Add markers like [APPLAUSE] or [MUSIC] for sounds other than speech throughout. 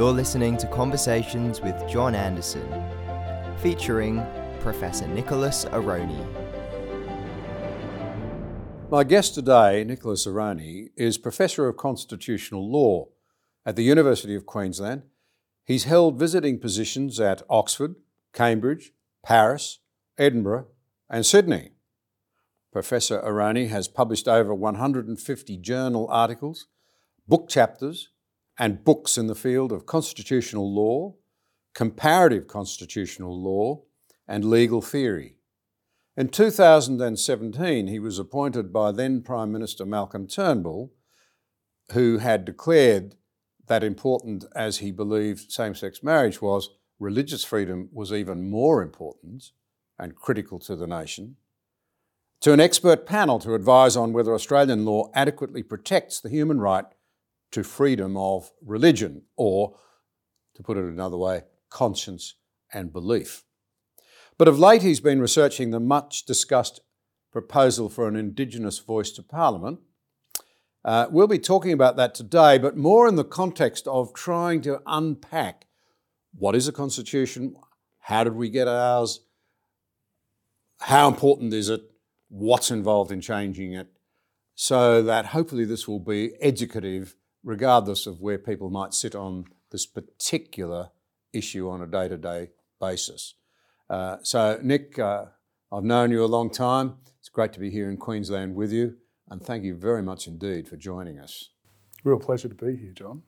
You're listening to Conversations with John Anderson, featuring Professor Nicholas Aroney. My guest today, Nicholas Aroney, is Professor of Constitutional Law at the University of Queensland. He's held visiting positions at Oxford, Cambridge, Paris, Edinburgh, and Sydney. Professor Aroney has published over 150 journal articles, book chapters, and books in the field of constitutional law, comparative constitutional law, and legal theory. In 2017, he was appointed by then Prime Minister Malcolm Turnbull, who had declared that important as he believed same sex marriage was, religious freedom was even more important and critical to the nation, to an expert panel to advise on whether Australian law adequately protects the human right to freedom of religion, or, to put it another way, conscience and belief. But of late, he's been researching the much discussed proposal for an Indigenous voice to Parliament. Uh, we'll be talking about that today, but more in the context of trying to unpack what is a constitution, how did we get ours, how important is it, what's involved in changing it, so that hopefully this will be educative regardless of where people might sit on this particular issue on a day to day basis. Uh, so, Nick, uh, I've known you a long time. It's great to be here in Queensland with you, and thank you very much indeed for joining us. Real pleasure to be here, John.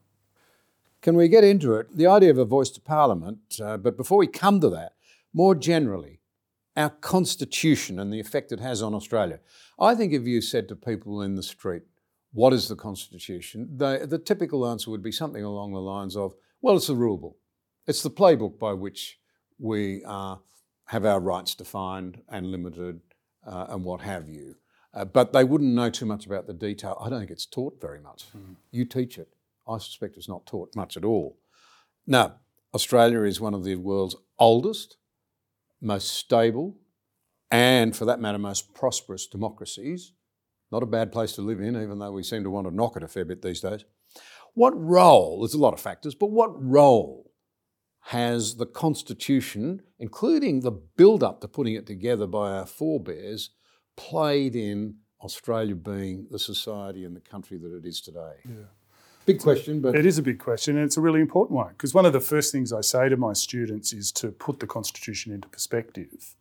Can we get into it? The idea of a voice to Parliament, uh, but before we come to that, more generally, our Constitution and the effect it has on Australia. I think if you said to people in the street, what is the Constitution? The, the typical answer would be something along the lines of, well, it's the rule book. It's the playbook by which we uh, have our rights defined and limited uh, and what have you. Uh, but they wouldn't know too much about the detail. I don't think it's taught very much. Mm. You teach it. I suspect it's not taught much at all. Now, Australia is one of the world's oldest, most stable, and for that matter, most prosperous democracies. Not a bad place to live in, even though we seem to want to knock it a fair bit these days. What role, there's a lot of factors, but what role has the Constitution, including the build up to putting it together by our forebears, played in Australia being the society and the country that it is today? Yeah. Big question, but. It is a big question, and it's a really important one. Because one of the first things I say to my students is to put the Constitution into perspective.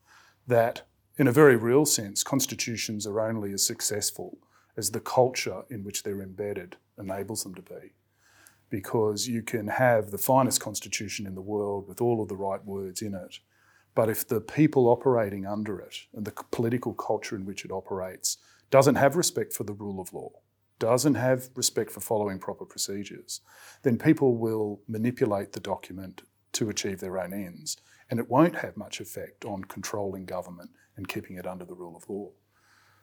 That in a very real sense, constitutions are only as successful as the culture in which they're embedded enables them to be. Because you can have the finest constitution in the world with all of the right words in it, but if the people operating under it and the political culture in which it operates doesn't have respect for the rule of law, doesn't have respect for following proper procedures, then people will manipulate the document to achieve their own ends. And it won't have much effect on controlling government and keeping it under the rule of law.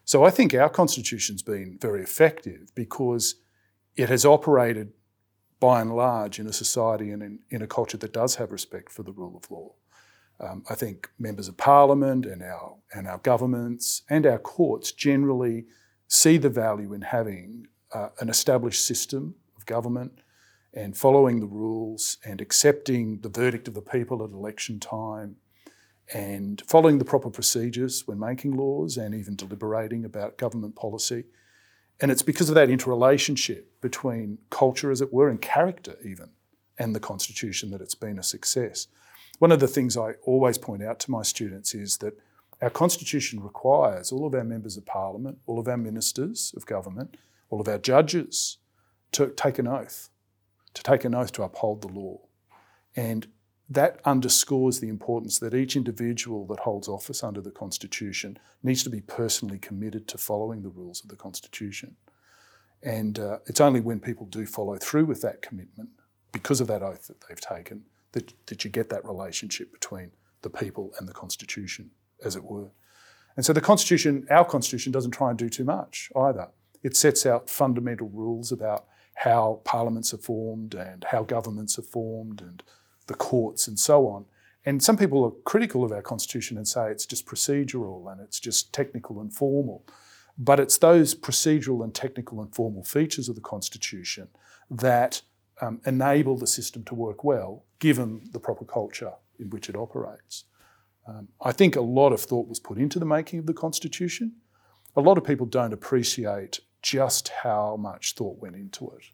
So I think our constitution's been very effective because it has operated by and large in a society and in, in a culture that does have respect for the rule of law. Um, I think members of parliament and our, and our governments and our courts generally see the value in having uh, an established system of government and following the rules and accepting the verdict of the people at election time and following the proper procedures when making laws and even deliberating about government policy. And it's because of that interrelationship between culture, as it were, and character, even, and the Constitution that it's been a success. One of the things I always point out to my students is that our Constitution requires all of our members of Parliament, all of our ministers of government, all of our judges to take an oath, to take an oath to uphold the law. And that underscores the importance that each individual that holds office under the Constitution needs to be personally committed to following the rules of the Constitution. And uh, it's only when people do follow through with that commitment, because of that oath that they've taken, that, that you get that relationship between the people and the Constitution, as it were. And so the Constitution, our Constitution, doesn't try and do too much either. It sets out fundamental rules about how parliaments are formed and how governments are formed and the courts and so on. And some people are critical of our Constitution and say it's just procedural and it's just technical and formal. But it's those procedural and technical and formal features of the Constitution that um, enable the system to work well, given the proper culture in which it operates. Um, I think a lot of thought was put into the making of the Constitution. A lot of people don't appreciate just how much thought went into it.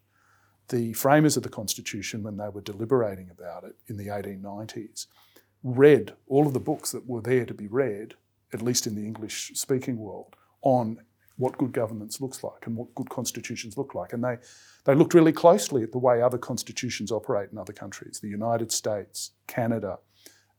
The framers of the Constitution, when they were deliberating about it in the 1890s, read all of the books that were there to be read, at least in the English speaking world, on what good governance looks like and what good constitutions look like. And they, they looked really closely at the way other constitutions operate in other countries the United States, Canada,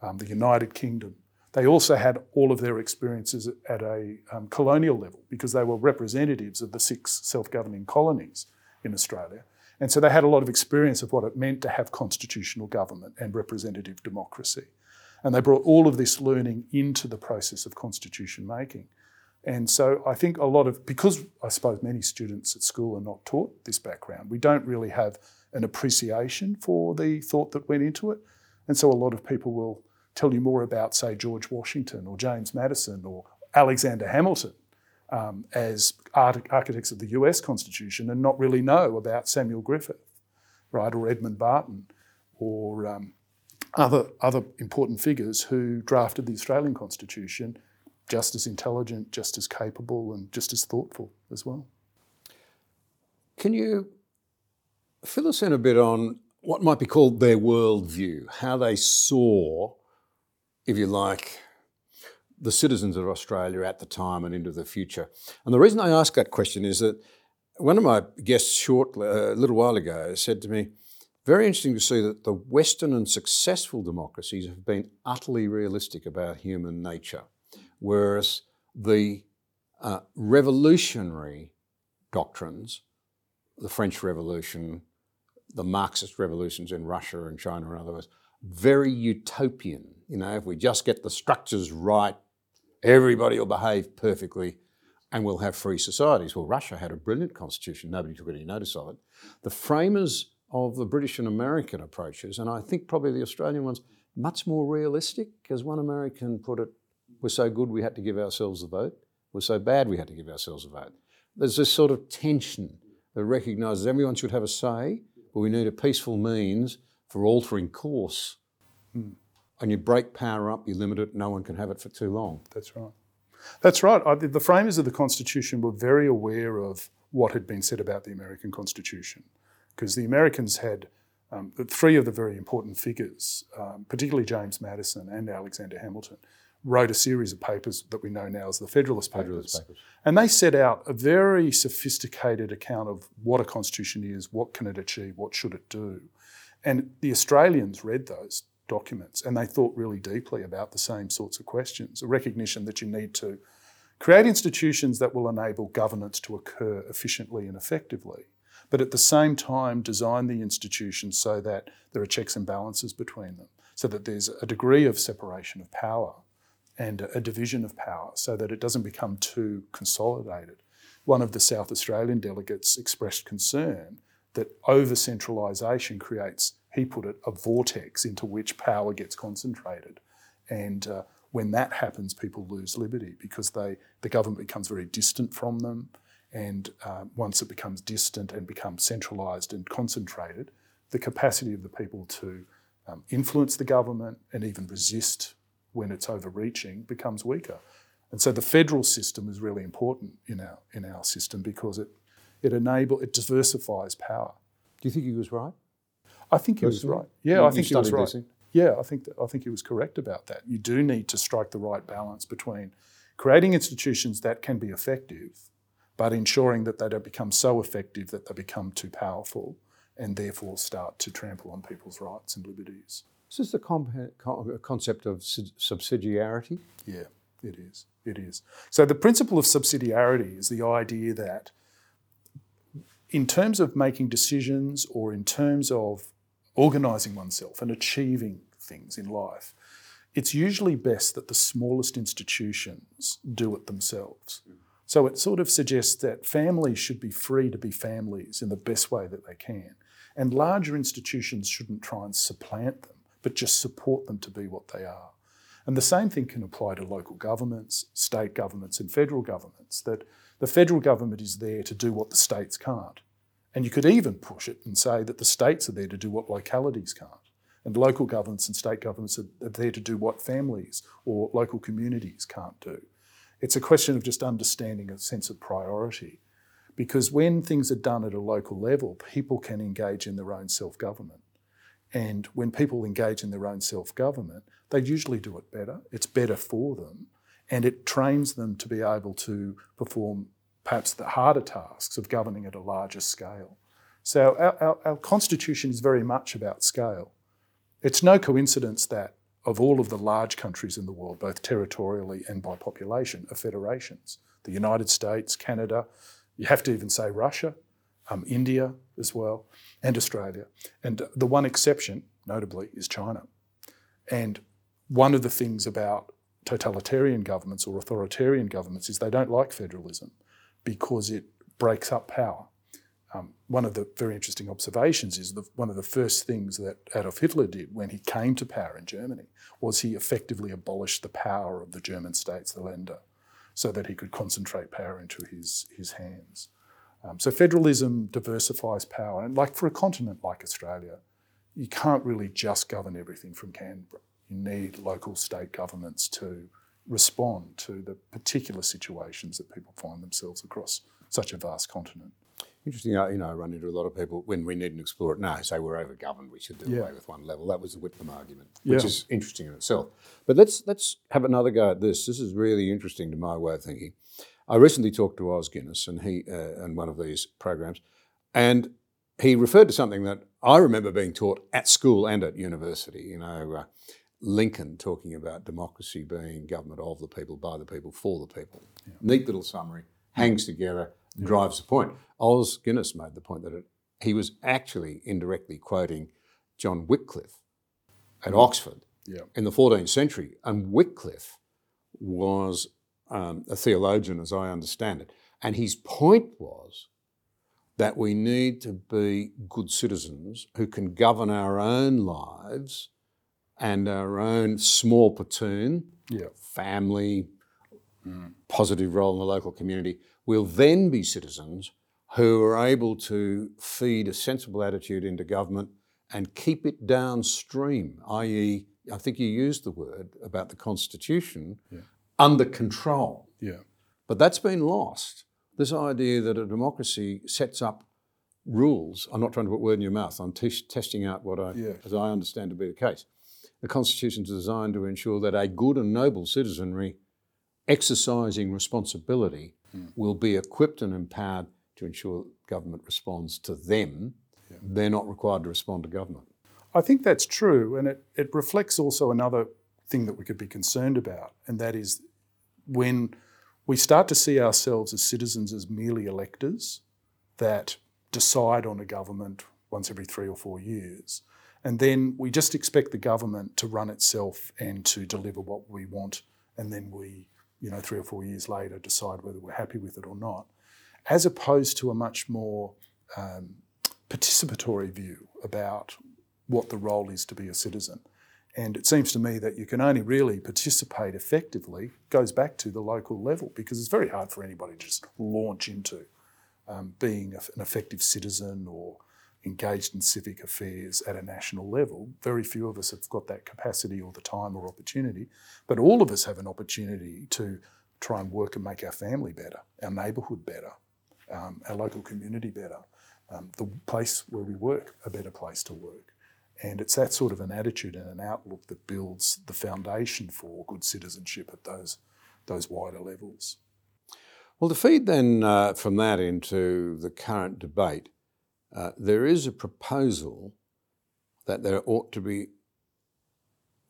um, the United Kingdom. They also had all of their experiences at a um, colonial level because they were representatives of the six self governing colonies in Australia. And so they had a lot of experience of what it meant to have constitutional government and representative democracy. And they brought all of this learning into the process of constitution making. And so I think a lot of, because I suppose many students at school are not taught this background, we don't really have an appreciation for the thought that went into it. And so a lot of people will tell you more about, say, George Washington or James Madison or Alexander Hamilton um, as architects of the US Constitution and not really know about Samuel Griffith, right, or Edmund Barton or um, other, other important figures who drafted the Australian Constitution just as intelligent, just as capable, and just as thoughtful as well. Can you fill us in a bit on what might be called their worldview, how they saw, if you like, the citizens of Australia at the time and into the future? And the reason I ask that question is that one of my guests short uh, a little while ago said to me, very interesting to see that the Western and successful democracies have been utterly realistic about human nature whereas the uh, revolutionary doctrines, the French Revolution, the Marxist revolutions in Russia and China and others, very utopian. You know, if we just get the structures right, everybody will behave perfectly and we'll have free societies. Well, Russia had a brilliant constitution, nobody took any notice of it. The framers of the British and American approaches, and I think probably the Australian ones, much more realistic, as one American put it, we're so good we had to give ourselves a vote. We're so bad we had to give ourselves a vote. There's this sort of tension that recognises everyone should have a say, but we need a peaceful means for altering course. Mm. And you break power up, you limit it, no one can have it for too long. That's right. That's right. I, the framers of the Constitution were very aware of what had been said about the American Constitution, because the Americans had um, three of the very important figures, um, particularly James Madison and Alexander Hamilton, wrote a series of papers that we know now as the Federalist Papers. Federalist papers. And they set out a very sophisticated account of what a constitution is, what can it achieve, what should it do. And the Australians read those documents and they thought really deeply about the same sorts of questions, a recognition that you need to create institutions that will enable governance to occur efficiently and effectively. But at the same time, design the institutions so that there are checks and balances between them, so that there's a degree of separation of power and a division of power so that it doesn't become too consolidated. One of the South Australian delegates expressed concern that over centralisation creates, he put it, a vortex into which power gets concentrated. And uh, when that happens, people lose liberty because they, the government becomes very distant from them. And uh, once it becomes distant and becomes centralised and concentrated, the capacity of the people to um, influence the government and even resist when it's overreaching becomes weaker. And so the federal system is really important in our in our system because it it enable it diversifies power. Do you think he was right? I think he was right. Yeah, you, I think he was right. Yeah, I think that, I think he was correct about that. You do need to strike the right balance between creating institutions that can be effective, but ensuring that they don't become so effective that they become too powerful and therefore start to trample on people's rights and liberties. Is this the com- com- concept of subsidiarity? Yeah, it is. It is. So the principle of subsidiarity is the idea that in terms of making decisions or in terms of organising oneself and achieving things in life, it's usually best that the smallest institutions do it themselves. So it sort of suggests that families should be free to be families in the best way that they can. And larger institutions shouldn't try and supplant them, but just support them to be what they are. And the same thing can apply to local governments, state governments, and federal governments, that the federal government is there to do what the states can't. And you could even push it and say that the states are there to do what localities can't. And local governments and state governments are there to do what families or local communities can't do. It's a question of just understanding a sense of priority. Because when things are done at a local level, people can engage in their own self government. And when people engage in their own self government, they usually do it better. It's better for them. And it trains them to be able to perform perhaps the harder tasks of governing at a larger scale. So our, our, our constitution is very much about scale. It's no coincidence that of all of the large countries in the world, both territorially and by population, are federations. The United States, Canada, you have to even say Russia, um, India as well, and Australia. And the one exception, notably, is China. And one of the things about totalitarian governments or authoritarian governments is they don't like federalism because it breaks up power. Um, one of the very interesting observations is the, one of the first things that Adolf Hitler did when he came to power in Germany was he effectively abolished the power of the German states, the Länder, so that he could concentrate power into his, his hands. Um, so federalism diversifies power, and like for a continent like Australia, you can't really just govern everything from Canberra. You need local state governments to respond to the particular situations that people find themselves across such a vast continent. Interesting, you know, I run into a lot of people when we need to explore it. No, say we're overgoverned, we should do yeah. away with one level. That was the Whitlam argument, which yeah. is interesting in itself. But let's let's have another go at this. This is really interesting to my way of thinking. I recently talked to Os Guinness, and he uh, in one of these programs, and he referred to something that I remember being taught at school and at university. You know, uh, Lincoln talking about democracy being government of the people, by the people, for the people. Yeah. Neat little summary, hangs together, yeah. drives the point. Os Guinness made the point that it, he was actually indirectly quoting John Wycliffe at. Oxford yeah. in the 14th century. And Wycliffe was um, a theologian, as I understand it. And his point was that we need to be good citizens who can govern our own lives and our own small platoon, yeah. family, mm. positive role in the local community, will then be citizens who are able to feed a sensible attitude into government and keep it downstream, i.e., I think you used the word about the Constitution, yeah. under control. Yeah. But that's been lost. This idea that a democracy sets up rules. I'm not trying to put word in your mouth. I'm t- testing out what I, yeah. as I understand to be the case. The Constitution is designed to ensure that a good and noble citizenry exercising responsibility mm. will be equipped and empowered to ensure government responds to them. Yeah. They're not required to respond to government. I think that's true, and it, it reflects also another thing that we could be concerned about, and that is when we start to see ourselves as citizens as merely electors that decide on a government once every three or four years, and then we just expect the government to run itself and to deliver what we want. And then we, you know, three or four years later decide whether we're happy with it or not. As opposed to a much more um, participatory view about what the role is to be a citizen. And it seems to me that you can only really participate effectively, goes back to the local level, because it's very hard for anybody to just launch into um, being an effective citizen or engaged in civic affairs at a national level. Very few of us have got that capacity or the time or opportunity, but all of us have an opportunity to try and work and make our family better, our neighbourhood better, um, our local community better, um, the place where we work a better place to work. And it's that sort of an attitude and an outlook that builds the foundation for good citizenship at those, those wider levels. Well, to feed then uh, from that into the current debate, uh, there is a proposal that there ought to be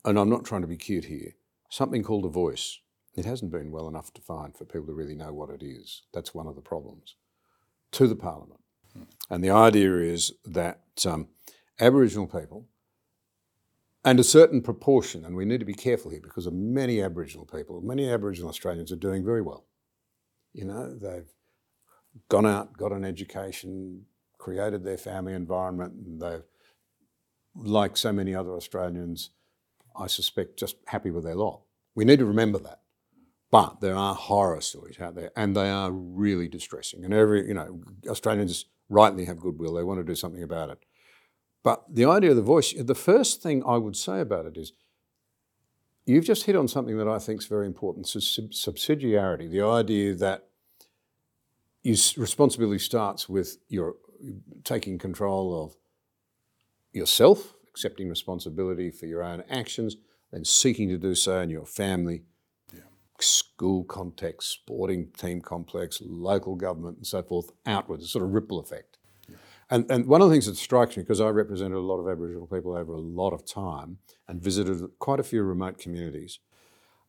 and I'm not trying to be cute here, something called a voice. It hasn't been well enough defined for people to really know what it is. That's one of the problems. To the Parliament. And the idea is that um, Aboriginal people, and a certain proportion, and we need to be careful here because of many Aboriginal people, many Aboriginal Australians are doing very well. You know, they've gone out, got an education, created their family environment, and they've, like so many other Australians, I suspect, just happy with their lot. We need to remember that. But there are horror stories out there, and they are really distressing. And every, you know, Australians rightly have goodwill. They want to do something about it. But the idea of the voice, the first thing I would say about it is you've just hit on something that I think is very important so subsidiarity, the idea that your responsibility starts with your taking control of yourself, accepting responsibility for your own actions, then seeking to do so in your family, yeah. school context, sporting team complex, local government, and so forth, outwards, a sort of ripple effect. Yeah. And, and one of the things that strikes me, because I represented a lot of Aboriginal people over a lot of time and visited quite a few remote communities,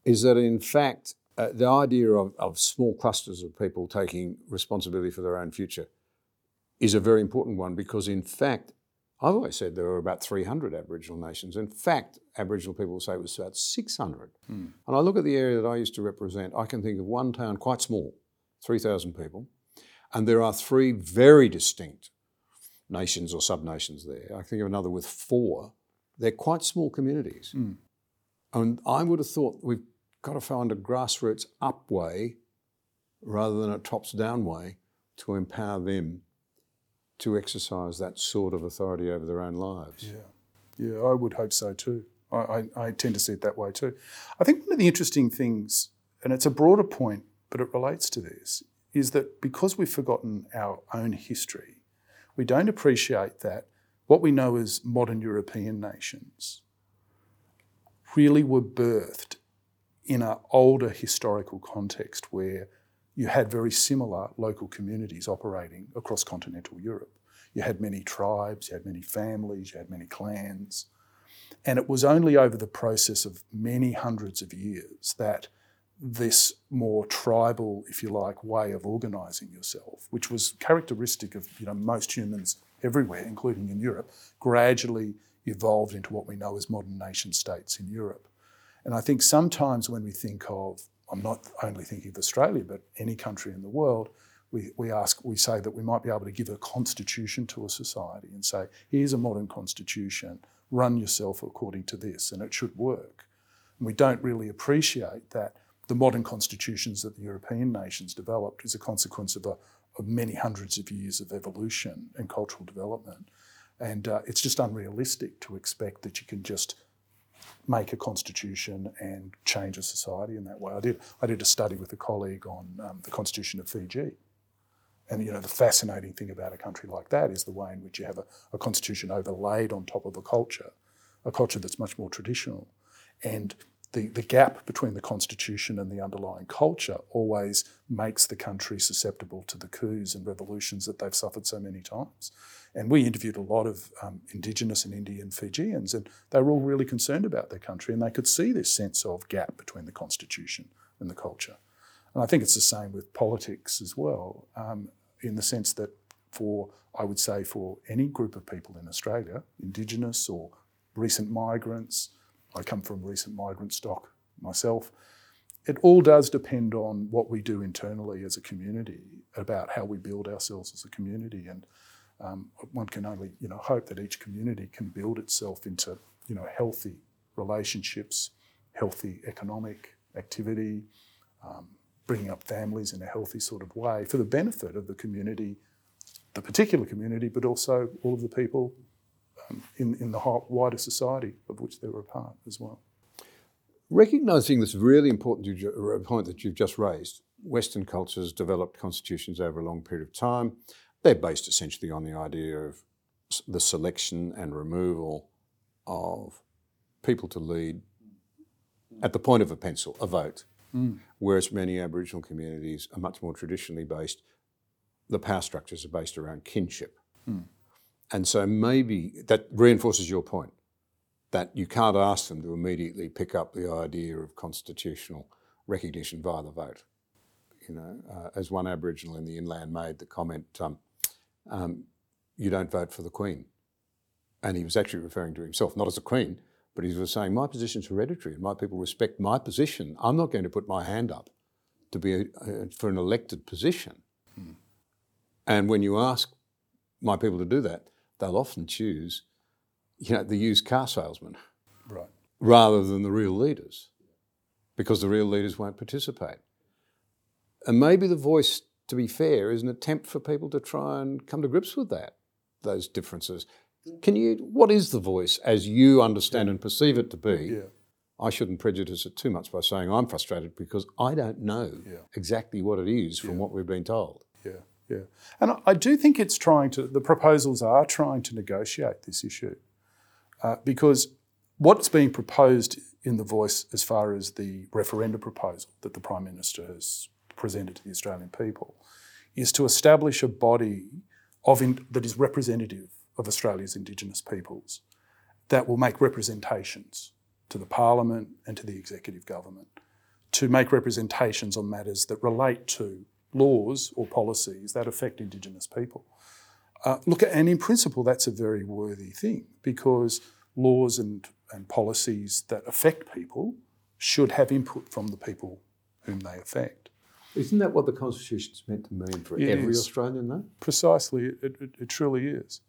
is that in fact, uh, the idea of, of small clusters of people taking responsibility for their own future is a very important one because, in fact, I've always said there were about 300 Aboriginal nations. In fact, Aboriginal people say it was about 600. Mm. And I look at the area that I used to represent, I can think of one town quite small, 3,000 people, and there are three very distinct nations or sub-nations there. I think of another with four. They're quite small communities. Mm. And I would have thought we've got to find a grassroots up way rather than a tops down way to empower them to exercise that sort of authority over their own lives. Yeah, yeah, I would hope so too. I, I, I, tend to see it that way too. I think one of the interesting things, and it's a broader point, but it relates to this, is that because we've forgotten our own history, we don't appreciate that what we know as modern European nations really were birthed in an older historical context where you had very similar local communities operating across continental Europe. You had many tribes, you had many families, you had many clans. And it was only over the process of many hundreds of years that this more tribal, if you like, way of organising yourself, which was characteristic of you know, most humans everywhere, including in Europe, gradually evolved into what we know as modern nation states in Europe. And I think sometimes when we think of I'm not only thinking of Australia, but any country in the world, we, we ask, we say that we might be able to give a constitution to a society and say, here's a modern constitution, run yourself according to this, and it should work. And we don't really appreciate that the modern constitutions that the European nations developed is a consequence of, a, of many hundreds of years of evolution and cultural development. And uh, it's just unrealistic to expect that you can just make a constitution and change a society in that way. I did, I did a study with a colleague on um, the constitution of Fiji. And you know the fascinating thing about a country like that is the way in which you have a, a constitution overlaid on top of a culture, a culture that's much more traditional. And the, the gap between the constitution and the underlying culture always makes the country susceptible to the coups and revolutions that they've suffered so many times. And we interviewed a lot of um, Indigenous and Indian Fijians, and they were all really concerned about their country, and they could see this sense of gap between the constitution and the culture. And I think it's the same with politics as well, um, in the sense that for, I would say, for any group of people in Australia, Indigenous or recent migrants, I come from recent migrant stock myself, it all does depend on what we do internally as a community about how we build ourselves as a community. And um, one can only you know hope that each community can build itself into you know healthy relationships, healthy economic activity, um, bringing up families in a healthy sort of way for the benefit of the community, the particular community, but also all of the people in, in the wider society of which they were a part as well. Recognising this really important point that you've just raised, Western cultures developed constitutions over a long period of time. They're based essentially on the idea of the selection and removal of people to lead at the point of a pencil, a vote. Mm. Whereas many Aboriginal communities are much more traditionally based, the power structures are based around kinship. Mm. And so maybe that reinforces your point. that you can't ask them to immediately pick up the idea of constitutional recognition via the vote. You know, uh, as one Aboriginal in the inland made the comment, um, um, "You don't vote for the Queen," and he was actually referring to himself, not as a Queen, but he was saying, "My position's hereditary, and my people respect my position. I'm not going to put my hand up to be a, uh, for an elected position." Hmm. And when you ask my people to do that, they'll often choose, you know, the used car salesman, right, rather than the real leaders, because the real leaders won't participate. And maybe the voice, to be fair, is an attempt for people to try and come to grips with that, those differences. Can you? What is the voice as you understand and perceive it to be? Yeah. I shouldn't prejudice it too much by saying I'm frustrated because I don't know Yeah. exactly what it is from Yeah. what we've been told. Yeah, yeah. And I- do think it's trying to, the proposals are trying to negotiate this issue uh, because what's being proposed in the voice as far as the referenda proposal that the Prime Minister has presented to the Australian people is to establish a body of in, that is representative of Australia's Indigenous peoples that will make representations to the Parliament and to the executive government to make representations on matters that relate to laws or policies that affect Indigenous people. Uh, look, and in principle, that's a very worthy thing because laws and, and policies that affect people should have input from the people whom they affect. Isn't that what the Constitution's meant to mean for It every is. Australian, though? Precisely, it, it, it truly is.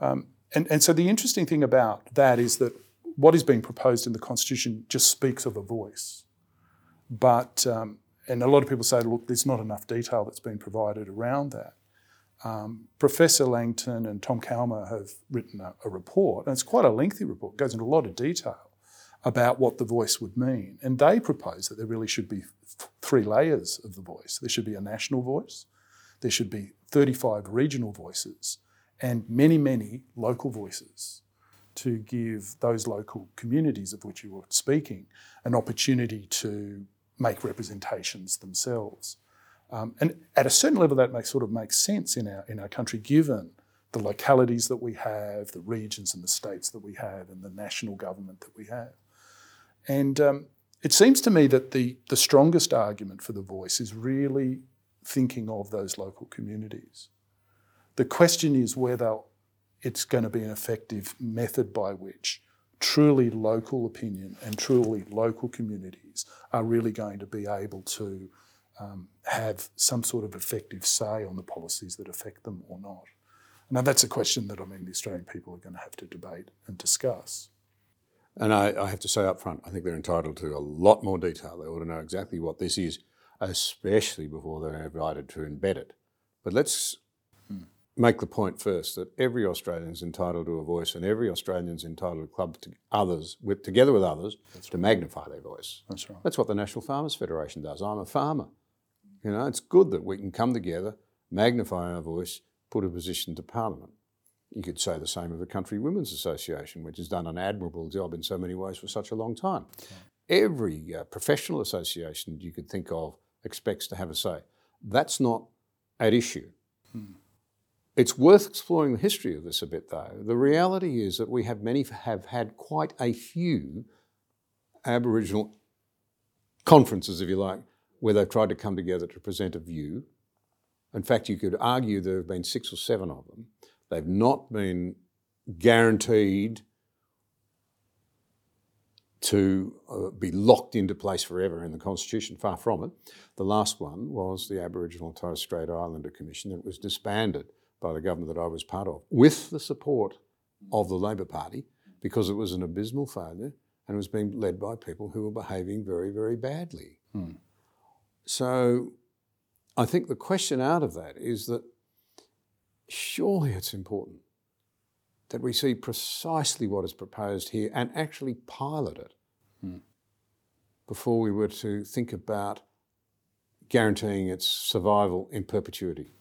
Um, and, and so the interesting thing about that is that what is being proposed in the Constitution just speaks of a voice. But, um, and a lot of people say, look, there's not enough detail that's been provided around that. Um, Professor Langton and Tom Calma have written a, a report, and it's quite a lengthy report, it goes into a lot of detail about what the voice would mean. And they propose that there really should be th- three layers of the voice. There should be a national voice, there should be 35 regional voices, and many, many local voices to give those local communities of which you were speaking an opportunity to make representations themselves. Um, and at a certain level, that makes, sort of makes sense in our, in our country, given the localities that we have, the regions and the states that we have, and the national government that we have. And um, it seems to me that the, the strongest argument for the voice is really thinking of those local communities. The question is whether it's going to be an effective method by which truly local opinion and truly local are really going to be able to um, have some sort of effective say on the policies that affect them or not. Now, that's a question that I mean the Australian people are going to have to debate and discuss. And I, I have to say up front, I think they're entitled to a lot more detail. They ought to know exactly what this is, especially before they're invited to embed it. But let's make the point first that every Australian is entitled to a voice, and every Australian is entitled to club to others, with, together with others, That's to magnify their voice. That's right. That's what the National Farmers Federation does. I'm a farmer. You know, it's good that we can come together, magnify our voice, put a position to Parliament. You could say the same of the Country Women's Association, which has done an admirable job in so many ways for such a long time. Every uh, professional association you could think of expects to have a say. That's not at issue. It's worth exploring the history of this a bit, though. The reality is that we have many have had quite a few Aboriginal conferences, if you like, where they've tried to come together to present a view. In fact, you could argue there have been six or seven of them. They've not been guaranteed to uh, be locked into place forever in the Constitution, far from it. The last one was the Aboriginal and Torres Strait Islander Commission that was disbanded by the government that I was part of, with the support of the Labor Party, because it was an abysmal failure and it was being led by people who were behaving very, very badly. Hmm. So I think the question out of that is that surely it's important that we see precisely what is proposed here and actually pilot it hmm. before we were to think about guaranteeing its survival in perpetuity.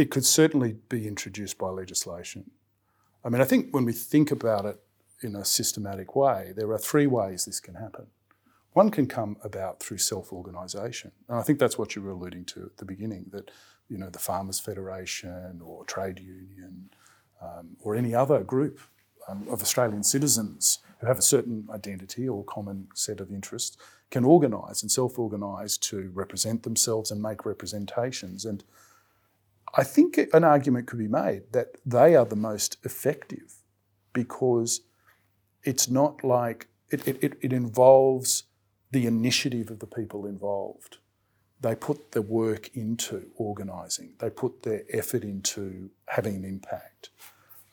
It could certainly be introduced by legislation. I mean, I think when we think about it in a systematic way, there are three ways this can happen. One can come about through self-organisation, and I think that's what you were alluding to at the beginning. That you know, the Farmers Federation or trade union um, or any other group um, of Australian citizens who have a certain identity or common set of interests can organise and self organise to represent themselves and make representations. And I think an argument could be made that they are the most effective because it's not like it, it, it involves the initiative of the people involved. They put the work into organising, they put their effort into having an impact.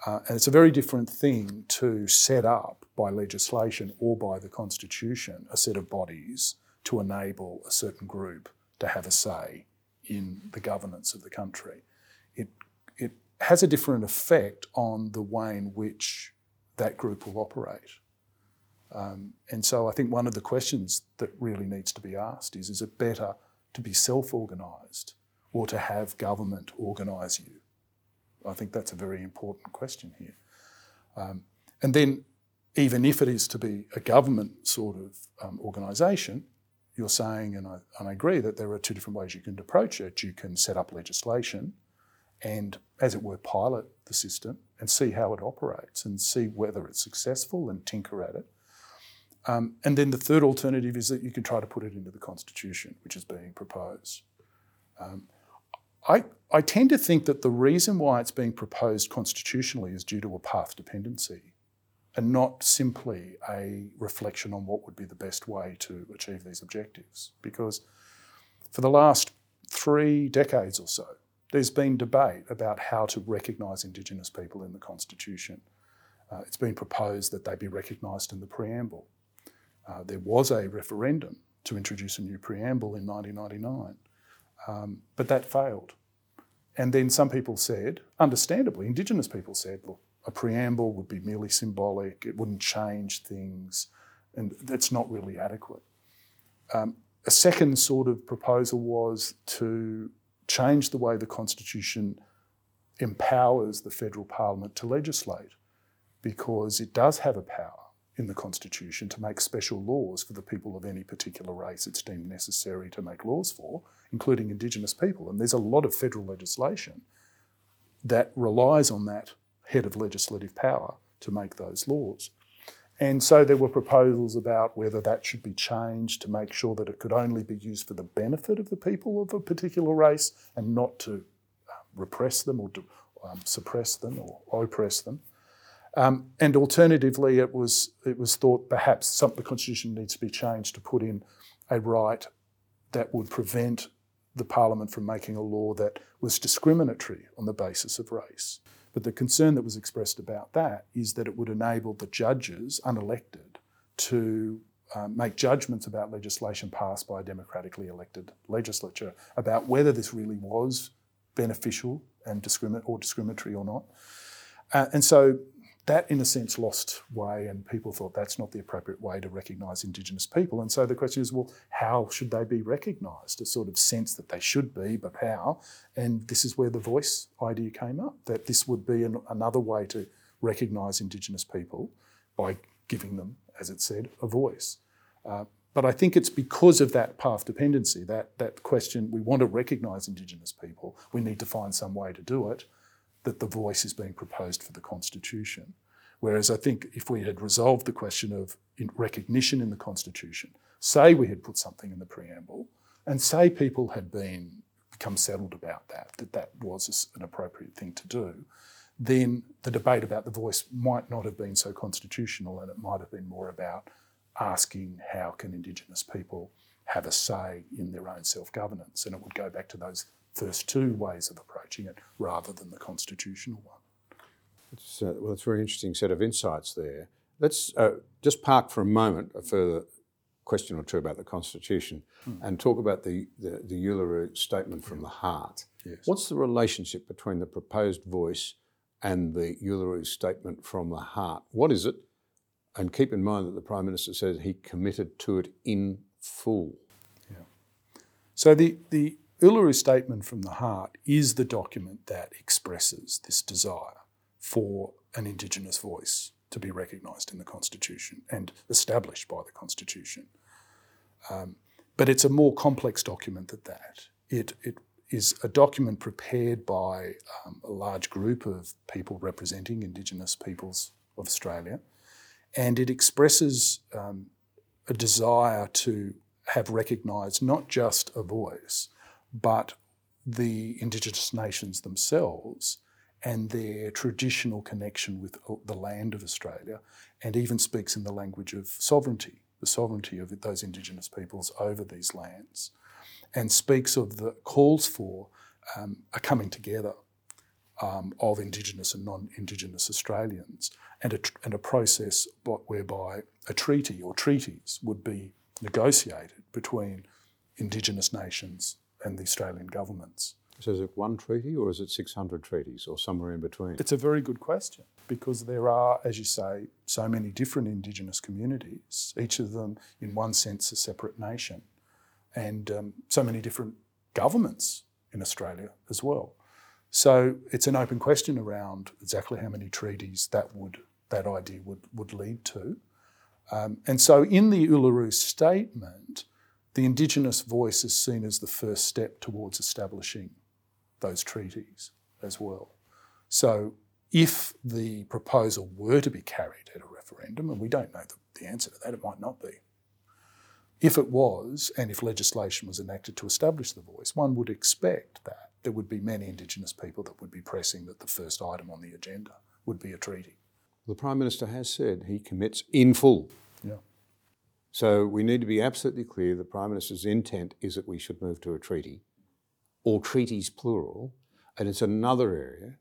Uh, and it's a very different thing to set up by legislation or by the Constitution a set of bodies to enable a certain group to have a say in the governance of the country. Has a different effect on the way in which that group will operate. Um, and so I think one of the questions that really needs to be asked is is it better to be self organised or to have government organise you? I think that's a very important question here. Um, and then, even if it is to be a government sort of um, organisation, you're saying, and I, and I agree, that there are two different ways you can approach it. You can set up legislation and, as it were, pilot the system and see how it operates and see whether it's successful and tinker at it. Um, and then the third alternative is that you can try to put it into the constitution, which is being proposed. Um, I, I tend to think that the reason why it's being proposed constitutionally is due to a path dependency and not simply a reflection on what would be the best way to achieve these objectives. Because for the last three decades or so, there's been debate about how to recognise Indigenous people in the Constitution. Uh, it's been proposed that they be recognised in the preamble. Uh, there was a referendum to introduce a new preamble in 1999. Um, but that failed. And then some people said, understandably, Indigenous people said, look, a preamble would be merely symbolic, it wouldn't change things, and that's not really adequate. Um, a second sort of proposal was to change the way the Constitution empowers the federal parliament to legislate, because it does have a power in the Constitution to make special laws for the people of any particular race it's deemed necessary to make laws for, including Indigenous people. And there's a lot of federal legislation that relies on that head of legislative power to make those laws. And so there were proposals about whether that should be changed to make sure that it could only be used for the benefit of the people of a particular race and not to uh, repress them or um, suppress them or oppress them. Um, and alternatively, it was it was thought perhaps some, the constitution needs to be changed to put in a right that would prevent the parliament from making a law that was discriminatory on the basis of race. But the concern that was expressed about that is that it would enable the judges, unelected, to um, make judgments about legislation passed by a democratically elected legislature about whether this really was beneficial and discrimin- or discriminatory or not. Uh, and so that, in a sense, lost way, and people thought that's not the appropriate way to recognise Indigenous people. And so the question is, well, how should they be recognised? A sort of sense that they should be, but how? And this is where the voice idea came up that this would be an, another way to recognise Indigenous people by giving them, as it said, a voice. Uh, but I think it's because of that path dependency, that, that question, we want to recognise Indigenous people, we need to find some way to do it that the voice is being proposed for the Constitution. Whereas I think if we had resolved the question of recognition in the Constitution, say we had put something in the preamble, and say people had been become settled about that, that that was an appropriate thing to do, then the debate about the voice might not have been so constitutional and it might have been more about asking how can Indigenous people have a say in their own self-governance. And it would go back to those first two ways of approaching it rather than the constitutional one. It's, uh, well, it's a very interesting set of insights there. Let's uh, just park for a moment a further question or two about the Constitution hmm. and talk about the, the, the Uluru Statement from the Heart. Yes. What's the relationship between the proposed voice and the Uluru Statement from the Heart? What is it? And keep in mind that the Prime Minister says he committed to it in full. Yeah. So the, the Uluru Statement from the Heart is the document that expresses this desire for an Indigenous voice to be recognised in the Constitution and established by the Constitution. Um, but it's a more complex document than that. It, it is a document prepared by um, a large group of people representing Indigenous peoples of Australia, and it expresses um, a desire to have recognised not just a voice, but the Indigenous nations themselves and their traditional connection with the land of Australia, and even speaks in the language of sovereignty, the sovereignty of those Indigenous peoples over these lands, and speaks of the calls for um, a coming together um, of Indigenous and non-Indigenous Australians, and a, and a process whereby a treaty or treaties would be negotiated between Indigenous nations and the Australian governments. So is it one treaty or is it 600 treaties or somewhere in between? It's a very good question because there are, as you say, so many different Indigenous communities, each of them in one sense a separate nation, and um, so many different governments in Australia as well. So it's an open question around exactly how many treaties that would that idea would, would lead to. Um, and so in the Uluru Statement, the Indigenous voice is seen as the first step towards establishing those treaties as well. So if the proposal were to be carried at a referendum, and we don't know the, the answer to that, it might not be. If it was, and if legislation was enacted to establish the voice, one would expect that there would be many Indigenous people that would be pressing that the first item on the agenda would be a treaty. The Prime Minister has said he commits in full. So we need to be absolutely clear the Prime Minister's intent is that we should move to a treaty, or treaties plural, and it's another area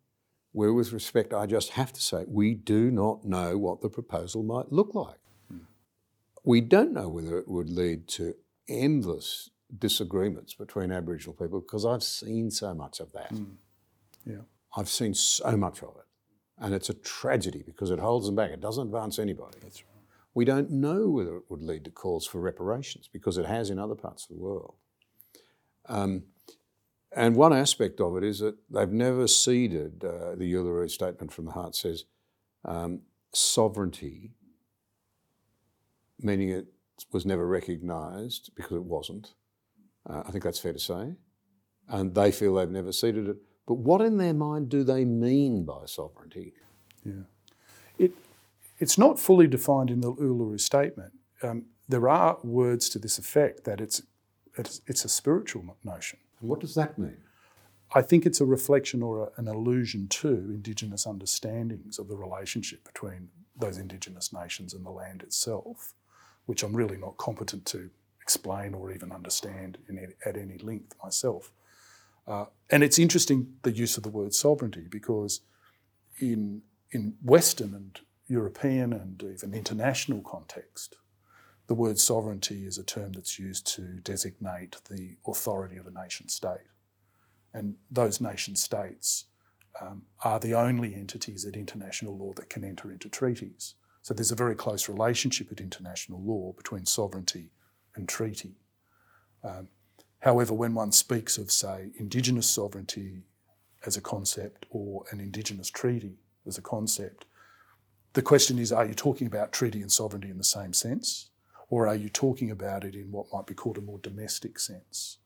where, with respect, I just have to say, we do not know what the proposal might look like. Mm. We don't know whether it would lead to endless disagreements between Aboriginal people because I've seen so much of that. Mm. Yeah. I've seen so much of it. And it's a tragedy because it holds them back. It doesn't advance anybody. That's right. We don't know whether it would lead to calls for reparations because it has in other parts of the world. Um, and one aspect of it is that they've never ceded, uh, the Uluru Statement from the Heart says, um, sovereignty, meaning it was never recognised because it wasn't. Uh, I think that's fair to say. And they feel they've never ceded it. But what in their mind do they mean by sovereignty? Yeah. It, it's not fully defined in the Uluru Statement. Um, there are words to this effect that it's, it's, it's a spiritual notion. And what does that mean? I think it's a reflection or a, an allusion to Indigenous understandings of the relationship between those Indigenous nations and the land itself, which I'm really not competent to explain or even understand any, at any length myself. Uh, and it's interesting the use of the word sovereignty because in, in Western and European and even international context, the word sovereignty is a term that's used to designate the authority of a nation state. And those nation states um, are the only entities at international law that can enter into treaties. So there's a very close relationship at international law between sovereignty and treaty. Um, However, when one speaks of, say, Indigenous sovereignty as a concept or an Indigenous treaty as a concept, the question is are you talking about treaty and sovereignty in the same sense? Or are you talking about it in what might be called a more domestic sense?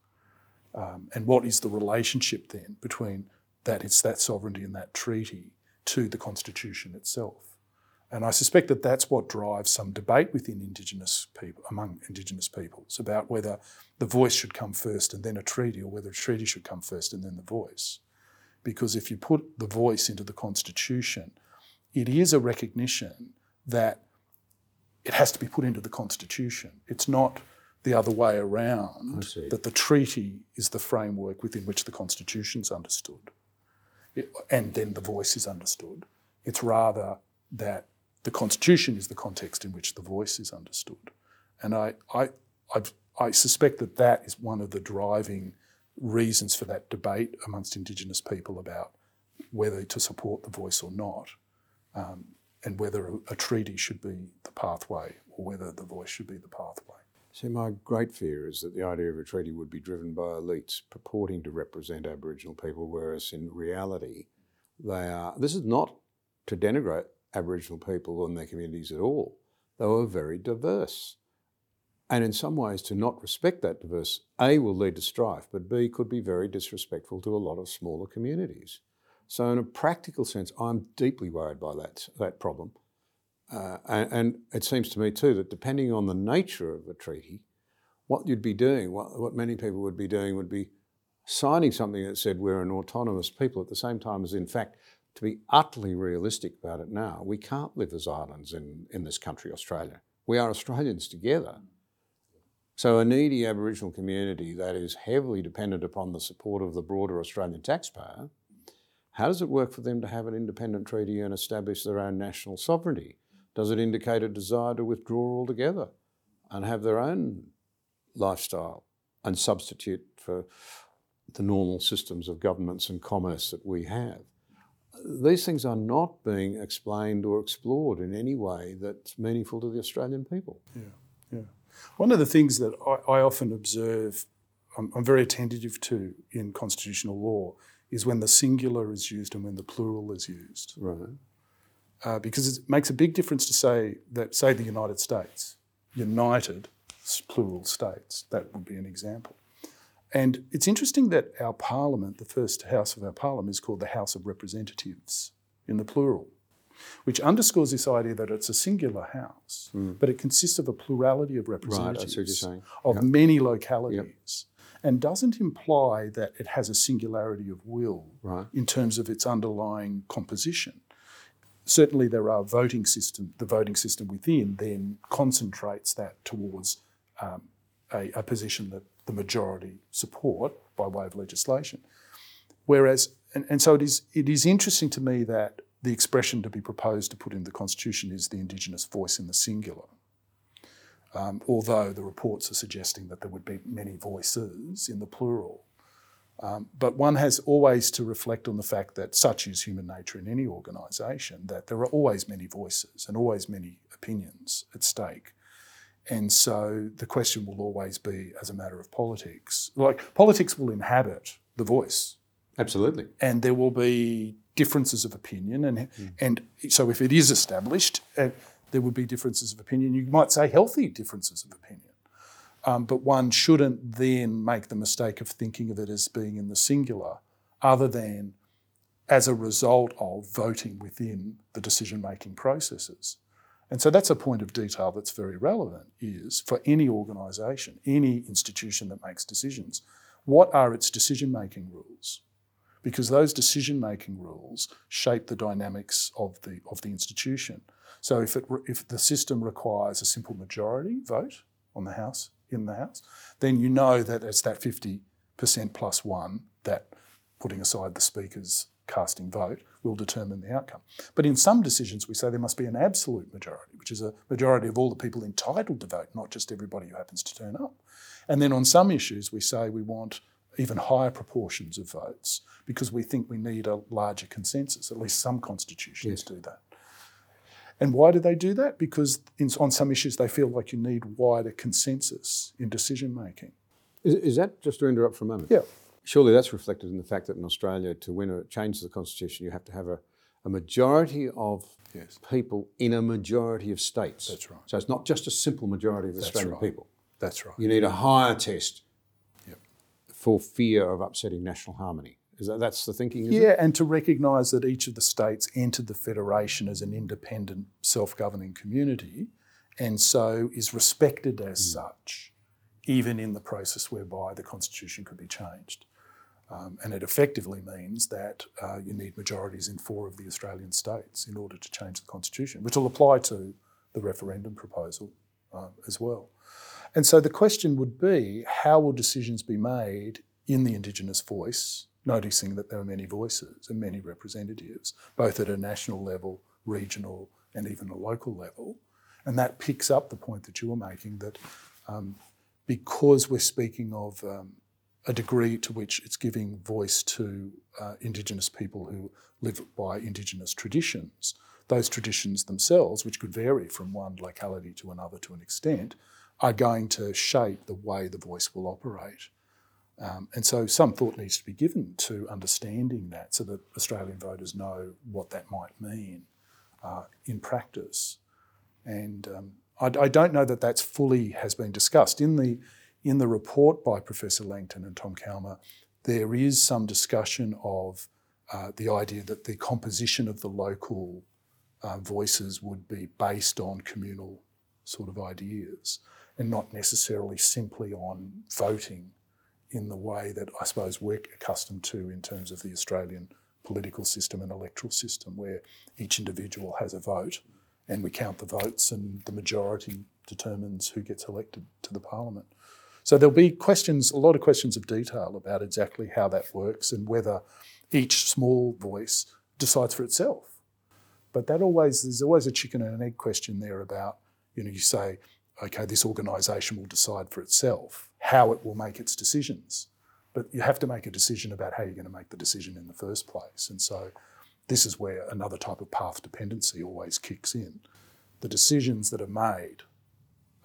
Um, and what is the relationship then between that it's that sovereignty and that treaty to the Constitution itself? And I suspect that that's what drives some debate within Indigenous people, among Indigenous peoples, about whether the voice should come first and then a treaty, or whether a treaty should come first and then the voice. Because if you put the voice into the Constitution, it is a recognition that it has to be put into the Constitution. It's not the other way around, that the treaty is the framework within which the Constitution's understood. It, and then the voice is understood. It's rather that the Constitution is the context in which the voice is understood. And I, I, I've, I suspect that that is one of the driving reasons for that debate amongst Indigenous people about whether to support the voice or not, um, and whether a, a, treaty should be the pathway or whether the voice should be the pathway. See, my great fear is that the idea of a treaty would be driven by elites purporting to represent Aboriginal people, whereas in reality, they are. This is not to denigrate Aboriginal people and their communities at all. They were very diverse. And in some ways, to not respect that diverse, A, will lead to strife, but B, could be very disrespectful to a lot of smaller communities. So, in a practical sense, I'm deeply worried by that, that problem. Uh, and, and, it seems to me too that depending on the nature of the treaty, what you'd be doing, what, what many people would be doing, would be signing something that said we're an autonomous people at the same time as, in fact, to be utterly realistic about it now, we can't live as islands in, in this country, Australia. We are Australians together. So, a needy Aboriginal community that is heavily dependent upon the support of the broader Australian taxpayer, how does it work for them to have an independent treaty and establish their own national sovereignty? Does it indicate a desire to withdraw altogether and have their own lifestyle and substitute for the normal systems of governments and commerce that we have? These things are not being explained or explored in any way that's meaningful to the Australian people. Yeah, yeah. One of the things that I, I often observe, I'm, I'm very attentive to in constitutional law, is when the singular is used and when the plural is used. Right. Uh, because it makes a big difference to say that, say, the United States, united plural states, that would be an example. And it's interesting that our parliament, the first house of our parliament, is called the House of Representatives in the plural, which underscores this idea that it's a singular house, mm. but it consists of a plurality of representatives right, of many localities. Yep. And doesn't imply that it has a singularity of will right. in terms of its underlying composition certainly there are voting system. The voting system within then concentrates that towards um, a, a, position that the majority support by way of legislation. Whereas, and, and so it is, it is interesting to me that the expression to be proposed to put in the Constitution is the Indigenous voice in the singular. Um, although the reports are suggesting that there would be many voices in the plural. Um, but one has always to reflect on the fact that such is human nature in any organisation, that there are always many voices and always many opinions at stake. And so the question will always be as a matter of politics. Like politics will inhabit the voice. Absolutely. And there will be differences of opinion. And, mm. and so if it is established, there would be differences of opinion. You might say healthy differences of opinion. Um, but one shouldn't then make the mistake of thinking of it as being in the singular, other than as a result of voting within the decision making processes. And so that's a point of detail that's very relevant is for any organisation, any institution that makes decisions, what are its decision making rules? Because those decision making rules shape the dynamics of the, of the institution. So if, it, if the system requires a simple majority vote on the House, in the House, then you know that it's that 50% plus one that, putting aside the Speaker's casting vote will determine the outcome. But in some decisions, we say there must be an absolute majority, which is a majority of all the people entitled to vote, not just everybody who happens to turn up. And then on some issues, we say we want even higher proportions of votes because we think we need a larger consensus. At least some constitutions yes. do that. And why do they do that? Because in, on some issues, they feel like you need wider consensus in decision making. Is, is that just to interrupt for a moment? Yeah. Surely that's reflected in the fact that in Australia, to win a change to the constitution, you have to have a, a majority of yes. people in a majority of states. That's right. So it's not just a simple majority of Australian right. people. That's right. You need a higher test. For fear of upsetting national harmony. Is that that's the thinking? yeah, it? and to recognise that each of the states entered the federation as an independent, self-governing community, and so is respected as mm. such, even in the process whereby the constitution could be changed. Um, and it effectively means that uh, you need majorities in four of the Australian states in order to change the constitution, which will apply to the referendum proposal uh, as well. And so the question would be how will decisions be made in the Indigenous voice, noticing that there are many voices and many representatives, both at a national level, regional, and even a local level? And that picks up the point that you were making that um, because we're speaking of um, a degree to which it's giving voice to uh, Indigenous people who live by Indigenous traditions. Those traditions themselves, which could vary from one locality to another to an extent, are going to shape the way the voice will operate. Um, and so some thought needs to be given to understanding that so that Australian voters know what that might mean uh, in practice. And um, I, I, don't know that that's fully has been discussed. In the in the report by Professor Langton and Tom Calma, there is some discussion of uh, the idea that the composition of the local uh, voices would be based on communal sort of ideas and not necessarily simply on voting in the way that I suppose we're accustomed to in terms of the Australian political system and electoral system, where each individual has a vote and we count the votes and the majority determines who gets elected to the parliament. So there'll be questions, a lot of questions of detail about exactly how that works and whether each small voice decides for itself. But that always there's always a chicken and an egg question there about, you know, you say, okay, this organisation will decide for itself how it will make its decisions. But you have to make a decision about how you're going to make the decision in the first place. And so this is where another type of path dependency always kicks in. The decisions that are made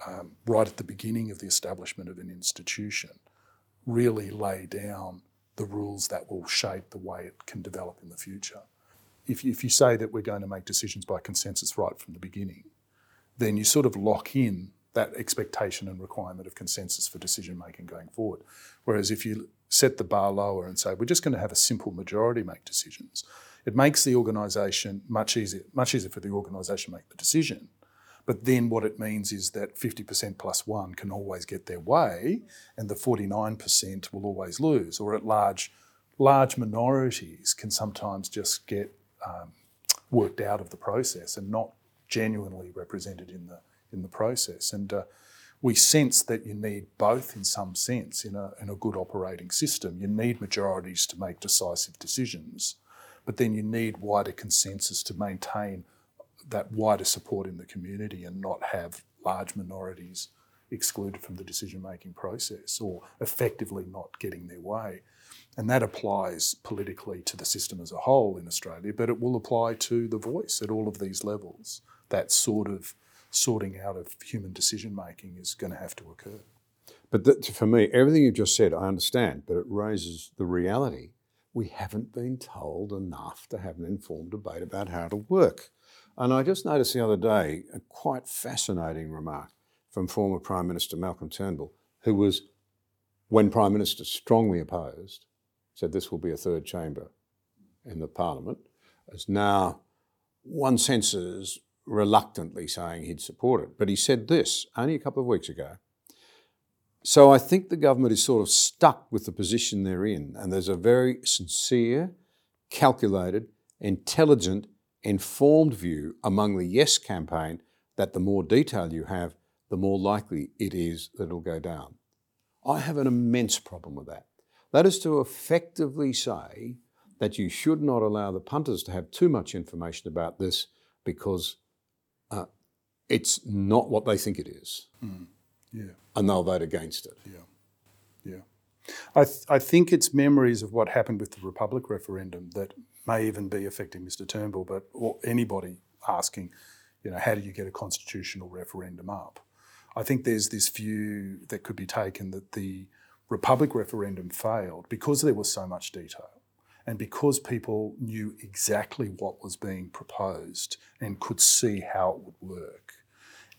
um, right at the beginning of the establishment of an institution really lay down the rules that will shape the way it can develop in the future. If, if you say that we're going to make decisions by consensus right from the beginning, then you sort of lock in that expectation and requirement of consensus for decision making going forward. Whereas if you set the bar lower and say we're just going to have a simple majority make decisions, it makes the organisation much easier, much easier for the organisation to make the decision. But then what it means is that 50% plus one can always get their way, and the 49% will always lose. Or at large, large minorities can sometimes just get um, worked out of the process and not genuinely represented in the in the process. And uh, we sense that you need both in some sense in a, in a good operating system. You need majorities to make decisive decisions, but then you need wider consensus to maintain that wider support in the community and not have large minorities excluded from the decision making process or effectively not getting their way. And that applies politically to the system as a whole in Australia, but it will apply to the voice at all of these levels. That sort of sorting out of human decision making is going to have to occur. But for me, everything you've just said, I understand, but it raises the reality we haven't been told enough to have an informed debate about how to work. And I just noticed the other day a quite fascinating remark from former Prime Minister Malcolm Turnbull, who was, when Prime Minister strongly opposed, said this will be a third chamber in the Parliament, as now one senses reluctantly saying he'd support it. But he said this only a couple of weeks ago. So I think the government is sort of stuck with the position they're in, and there's a very sincere, calculated, intelligent, informed view among the Yes campaign that the more detail you have, the more likely it is that it'll go down. I have an immense problem with that. That is to effectively say that you should not allow the punters to have too much information about this because it's not what they think it is. Mm. Yeah. And they'll vote against it. Yeah. Yeah. I, th- I think it's memories of what happened with the Republic referendum that may even be affecting Mr. Turnbull, but or anybody asking, you know, how do you get a constitutional referendum up? I think there's this view that could be taken that the Republic referendum failed because there was so much detail. And because people knew exactly what was being proposed and could see how it would work,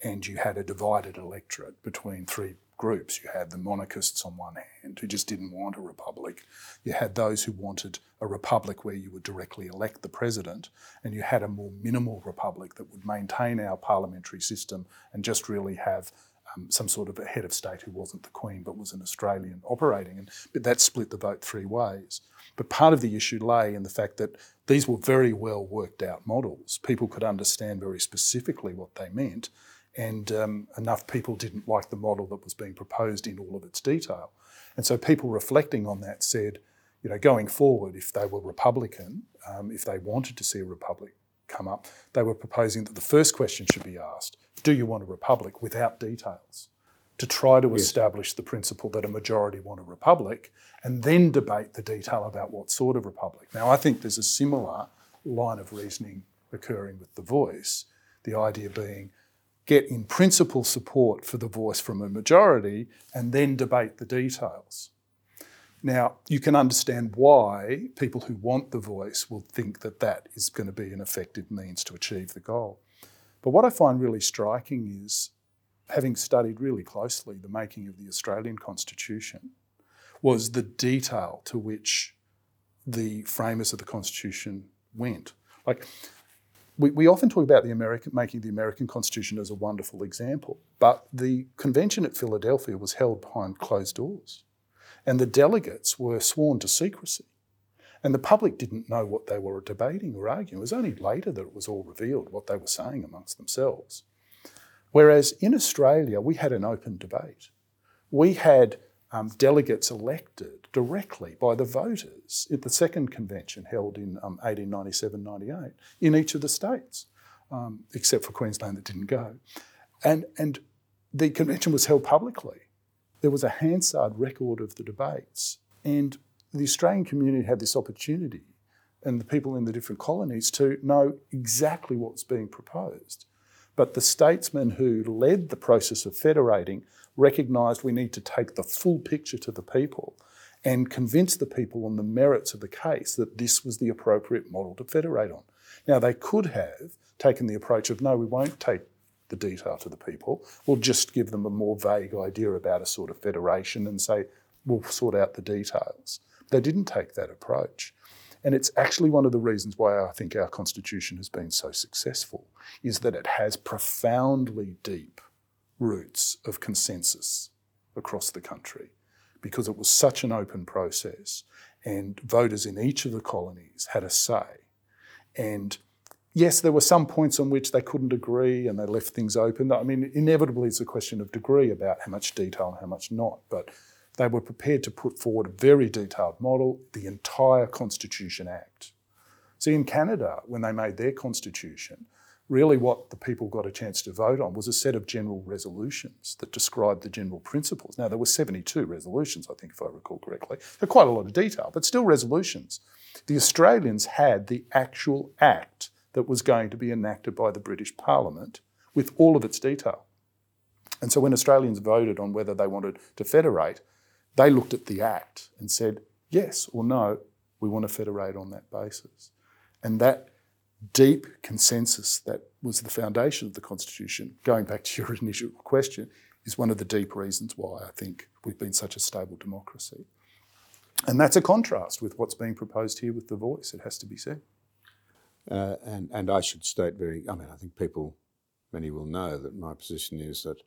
and you had a divided electorate between three groups. You had the monarchists on one hand, who just didn't want a republic. You had those who wanted a republic where you would directly elect the president, and you had a more minimal republic that would maintain our parliamentary system and just really have um, some sort of a head of state who wasn't the Queen but was an Australian operating. And but that split the vote three ways. But part of the issue lay in the fact that these were very well worked out models. People could understand very specifically what they meant, and um, enough people didn't like the model that was being proposed in all of its detail. And so people reflecting on that said, you know, going forward, if they were Republican, um, if they wanted to see a republic come up, they were proposing that the first question should be asked Do you want a republic without details? To try to yes. establish the principle that a majority want a republic and then debate the detail about what sort of republic. Now, I think there's a similar line of reasoning occurring with the voice, the idea being get in principle support for the voice from a majority and then debate the details. Now, you can understand why people who want the voice will think that that is going to be an effective means to achieve the goal. But what I find really striking is having studied really closely the making of the Australian Constitution, was the detail to which the framers of the Constitution went. Like, we, we often talk about the American making the American Constitution as a wonderful example, but the convention at Philadelphia was held behind closed doors, and the delegates were sworn to secrecy. And the public didn't know what they were debating or arguing. It was only later that it was all revealed what they were saying amongst themselves. Whereas in Australia, we had an open debate. We had um, delegates elected directly by the voters at the second convention held in um, 1897 98 in each of the states, um, except for Queensland that didn't go. And, and the convention was held publicly. There was a Hansard record of the debates, and the Australian community had this opportunity and the people in the different colonies to know exactly what was being proposed. But the statesmen who led the process of federating recognised we need to take the full picture to the people and convince the people on the merits of the case that this was the appropriate model to federate on. Now, they could have taken the approach of no, we won't take the detail to the people, we'll just give them a more vague idea about a sort of federation and say, we'll sort out the details. They didn't take that approach. And it's actually one of the reasons why I think our constitution has been so successful, is that it has profoundly deep roots of consensus across the country because it was such an open process and voters in each of the colonies had a say. And yes, there were some points on which they couldn't agree and they left things open. I mean, inevitably it's a question of degree about how much detail and how much not. But they were prepared to put forward a very detailed model, the entire Constitution Act. See, in Canada, when they made their constitution, really what the people got a chance to vote on was a set of general resolutions that described the general principles. Now, there were 72 resolutions, I think, if I recall correctly. They're quite a lot of detail, but still resolutions. The Australians had the actual act that was going to be enacted by the British Parliament with all of its detail. And so when Australians voted on whether they wanted to federate, they looked at the Act and said, yes or no, we want to federate on that basis. And that deep consensus that was the foundation of the Constitution, going back to your [LAUGHS] initial question, is one of the deep reasons why I think we've been such a stable democracy. And that's a contrast with what's being proposed here with the voice, it has to be said. Uh, and, and I should state very, I mean, I think people, many will know that my position is that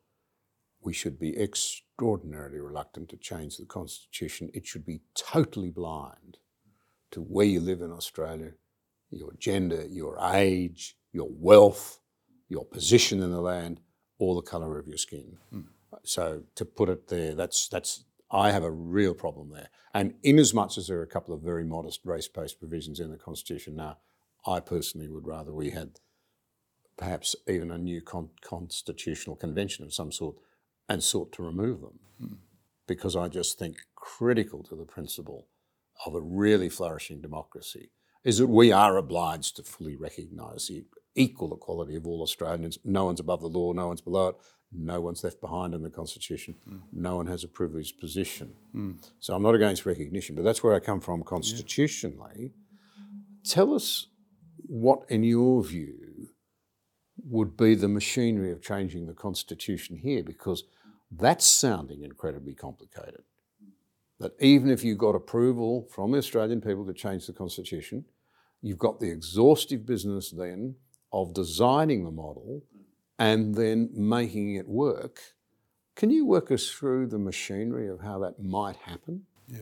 we should be extraordinarily reluctant to change the Constitution. It should be totally blind to where you live in Australia, your gender, your age, your wealth, your position in the land, or the colour of your skin. Mm. So to put it there, that's that's I have a real problem there. And in as much as there are a couple of very modest race-based provisions in the Constitution now, I personally would rather we had perhaps even a new con- constitutional convention of some sort and sought to remove them. Mm. Because I just think critical to the principle of a really flourishing democracy is that we are obliged to fully recognise the equal equality of all Australians. No one's above the law, no one's below it, no one's left behind in the Constitution, mm. no one has a privileged position. Mm. So I'm not against recognition, but that's where I come from constitutionally. Yeah. Tell us what, in your view, would be the machinery of changing the Constitution here, because that's sounding incredibly complicated that even if you got approval from the Australian people to change the constitution, you've got the exhaustive business then of designing the model and then making it work. Can you work us through the machinery of how that might happen? Yeah.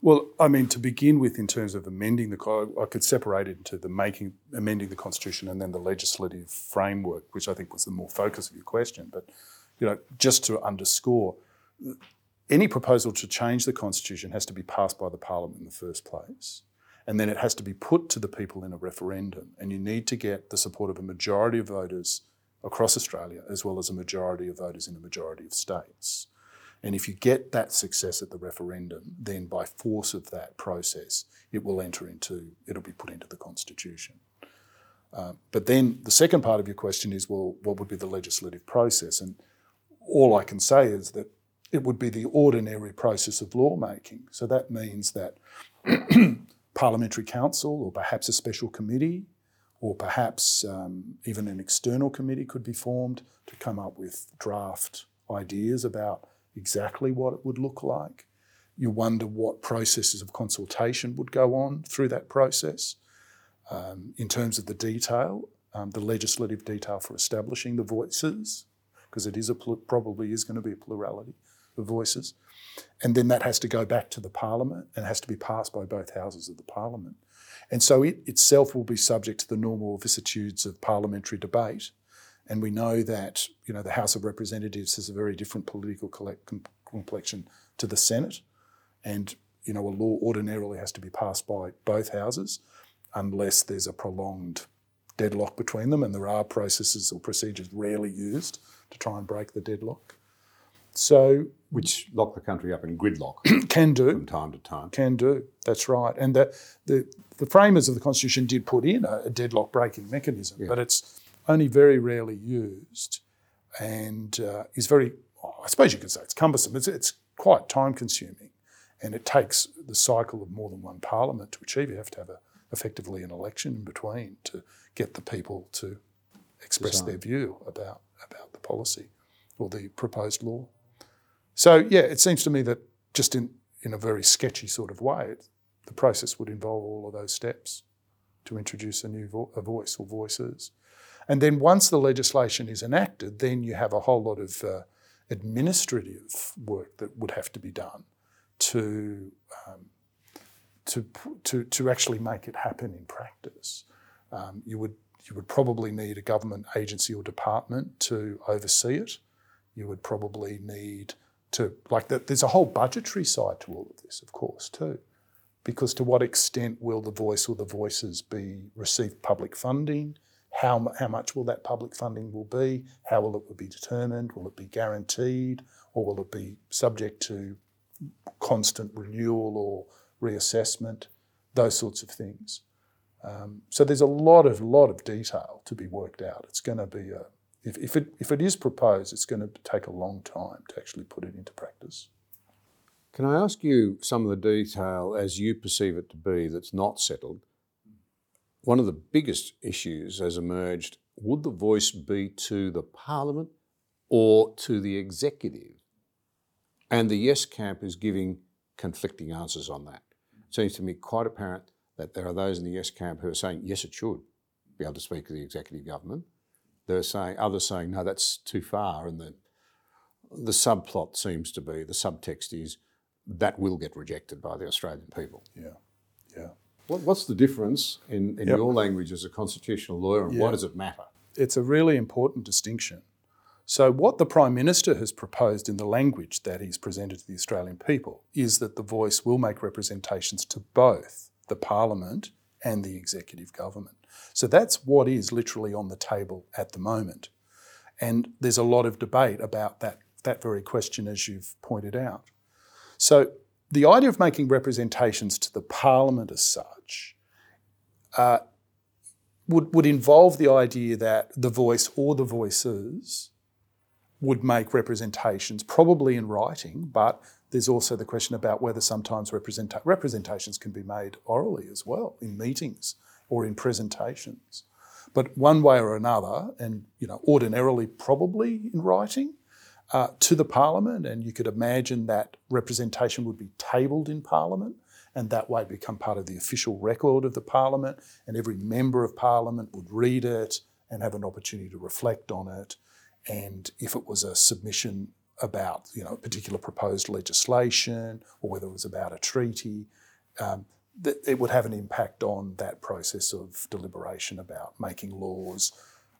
Well, I mean, to begin with, in terms of amending the, I could separate it into the making, amending the constitution, and then the legislative framework, which I think was the more focus of your question. But you know, just to underscore, any proposal to change the constitution has to be passed by the parliament in the first place. And then it has to be put to the people in a referendum. And you need to get the support of a majority of voters across Australia, as well as a majority of voters in a majority of states. And if you get that success at the referendum, then by force of that process, it will enter into, it'll be put into the Constitution. Uh, but then the second part of your question is, well, what would be the legislative process? And all I can say is that it would be the ordinary process of lawmaking. So that means that [CLEARS THROAT] parliamentary counsel or perhaps a special committee or perhaps um, even an external committee could be formed to come up with draft ideas about exactly what it would look like. You wonder what processes of consultation would go on through that process. um, in terms of the detail, um, the legislative detail for establishing the voices, because it is a probably is going to be a plurality of voices, and then that has to go back to the parliament and has to be passed by both houses of the parliament, and so it itself will be subject to the normal vicissitudes of parliamentary debate. And we know that you know the House of Representatives has a very different political complexion to the Senate, and you know a law ordinarily has to be passed by both houses, unless there's a prolonged deadlock between them, and there are processes or procedures rarely used to try and break the deadlock. So, which lock the country up in gridlock [CLEARS THROAT] can do from time to time. Can do. That's right. And the the, the framers of the constitution did put in a, a deadlock breaking mechanism, yeah. but it's only very rarely used, and uh, is very. I suppose you could say it's cumbersome. It's, it's quite time consuming, and it takes the cycle of more than one parliament to achieve. You have to have a, effectively an election in between to get the people to express Design. their view about about the policy or the proposed law. So, yeah, it seems to me that just in, in a very sketchy sort of way, the process would involve all of those steps to introduce a new vo- a voice or voices. And then once the legislation is enacted, then you have a whole lot of uh, administrative work that would have to be done to, um, to, to, to actually make it happen in practice. Um, you, would, you would probably need a government agency or department to oversee it. You would probably need to like that. There's a whole budgetary side to all of this, of course, too, because to what extent will the voice or the voices be receive public funding? How, how much will that public funding will be? How will it be determined? Will it be guaranteed, or will it be subject to constant renewal or reassessment? Those sorts of things. Um, so there's a lot of lot of detail to be worked out. It's going to be a if, if, it, if it is proposed, it's going to take a long time to actually put it into practice. Can I ask you some of the detail as you perceive it to be that's not settled? One of the biggest issues has emerged would the voice be to the Parliament or to the executive? And the yes camp is giving conflicting answers on that. It seems to me quite apparent that there are those in the yes camp who are saying, yes, it should be able to speak to the executive government. They're saying others saying no, that's too far, and the the subplot seems to be the subtext is that will get rejected by the Australian people. Yeah, yeah. What, what's the difference in, in yep. your language as a constitutional lawyer, and why does it matter? It's a really important distinction. So, what the Prime Minister has proposed in the language that he's presented to the Australian people is that the voice will make representations to both the Parliament and the executive government. So that's what is literally on the table at the moment. And there's a lot of debate about that, that very question, as you've pointed out. So the idea of making representations to the parliament as such uh, would, would involve the idea that the voice or the voices would make representations, probably in writing, but there's also the question about whether sometimes representa- representations can be made orally as well in meetings or in presentations. But one way or another, and you know, ordinarily probably in writing, uh, to the Parliament, and you could imagine that representation would be tabled in Parliament, and that way become part of the official record of the Parliament, and every member of Parliament would read it and have an opportunity to reflect on it. And if it was a submission about you know particular proposed legislation, or whether it was about a treaty, um, that it would have an impact on that process of deliberation about making laws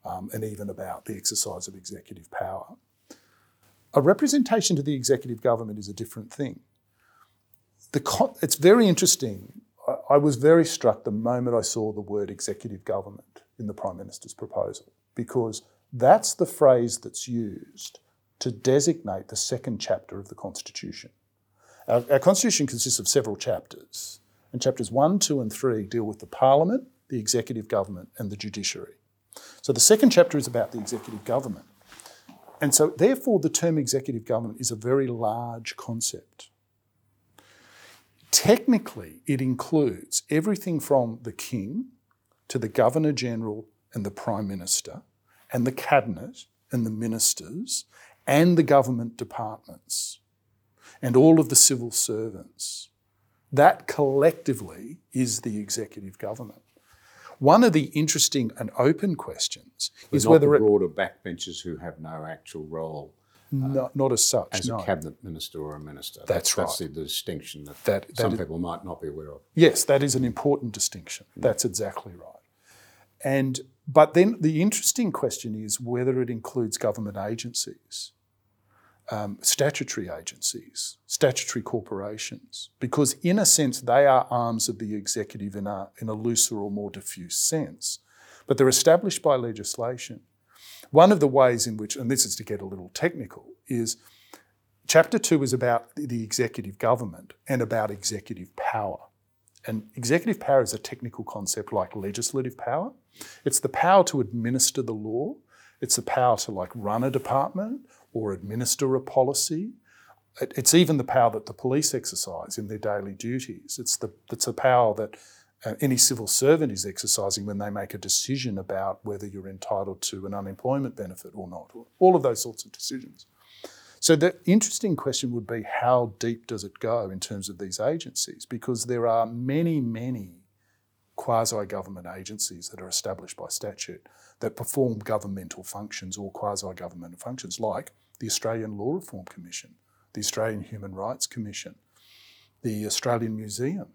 um, and even about the exercise of executive power. A representation to the executive government is a different thing. Con- it's very interesting. I, I was very struck the moment I saw the word executive government in the Prime Minister's proposal because that's the phrase that's used to designate the second chapter of the Constitution. Our, our Constitution consists of several chapters. And chapters 1, 2, and 3 deal with the Parliament, the executive government, and the judiciary. So the second chapter is about the executive government. And so, therefore, the term executive government is a very large concept. Technically, it includes everything from the King to the Governor General and the Prime Minister, and the Cabinet and the ministers, and the government departments, and all of the civil servants that collectively is the executive government. One of the interesting and open questions But is whether the it, broader backbenchers who have no actual role not, uh, not as such. as no. a cabinet minister or a minister. That's That's right. the, the distinction that, That- that some is- people might not be aware of. Yes, that is an important distinction. Mm. That's exactly right. And but then the interesting question is whether it includes government agencies, um, statutory agencies, statutory corporations, because in a sense they are arms of the executive in a in a looser or more diffuse sense, but they're established by legislation. One of the ways in which, and this is to get a little technical, is chapter two is about the executive government and about executive power. And executive power is a technical concept like legislative power. It's the power to administer the law. It's the power to like run a department or administer a policy. It's even the power that the police exercise in their daily duties. It's the it's a power that uh, any civil servant is exercising when they make a decision about whether you're entitled to an unemployment benefit or not. All of those sorts of decisions. So the interesting question would be how deep does it go in terms of these agencies? Because there are many, many quasi-government agencies that are established by statute that perform governmental functions or quasi-governmental functions, like the Australian Law Reform Commission, the Australian Human Rights Commission, the Australian Museum,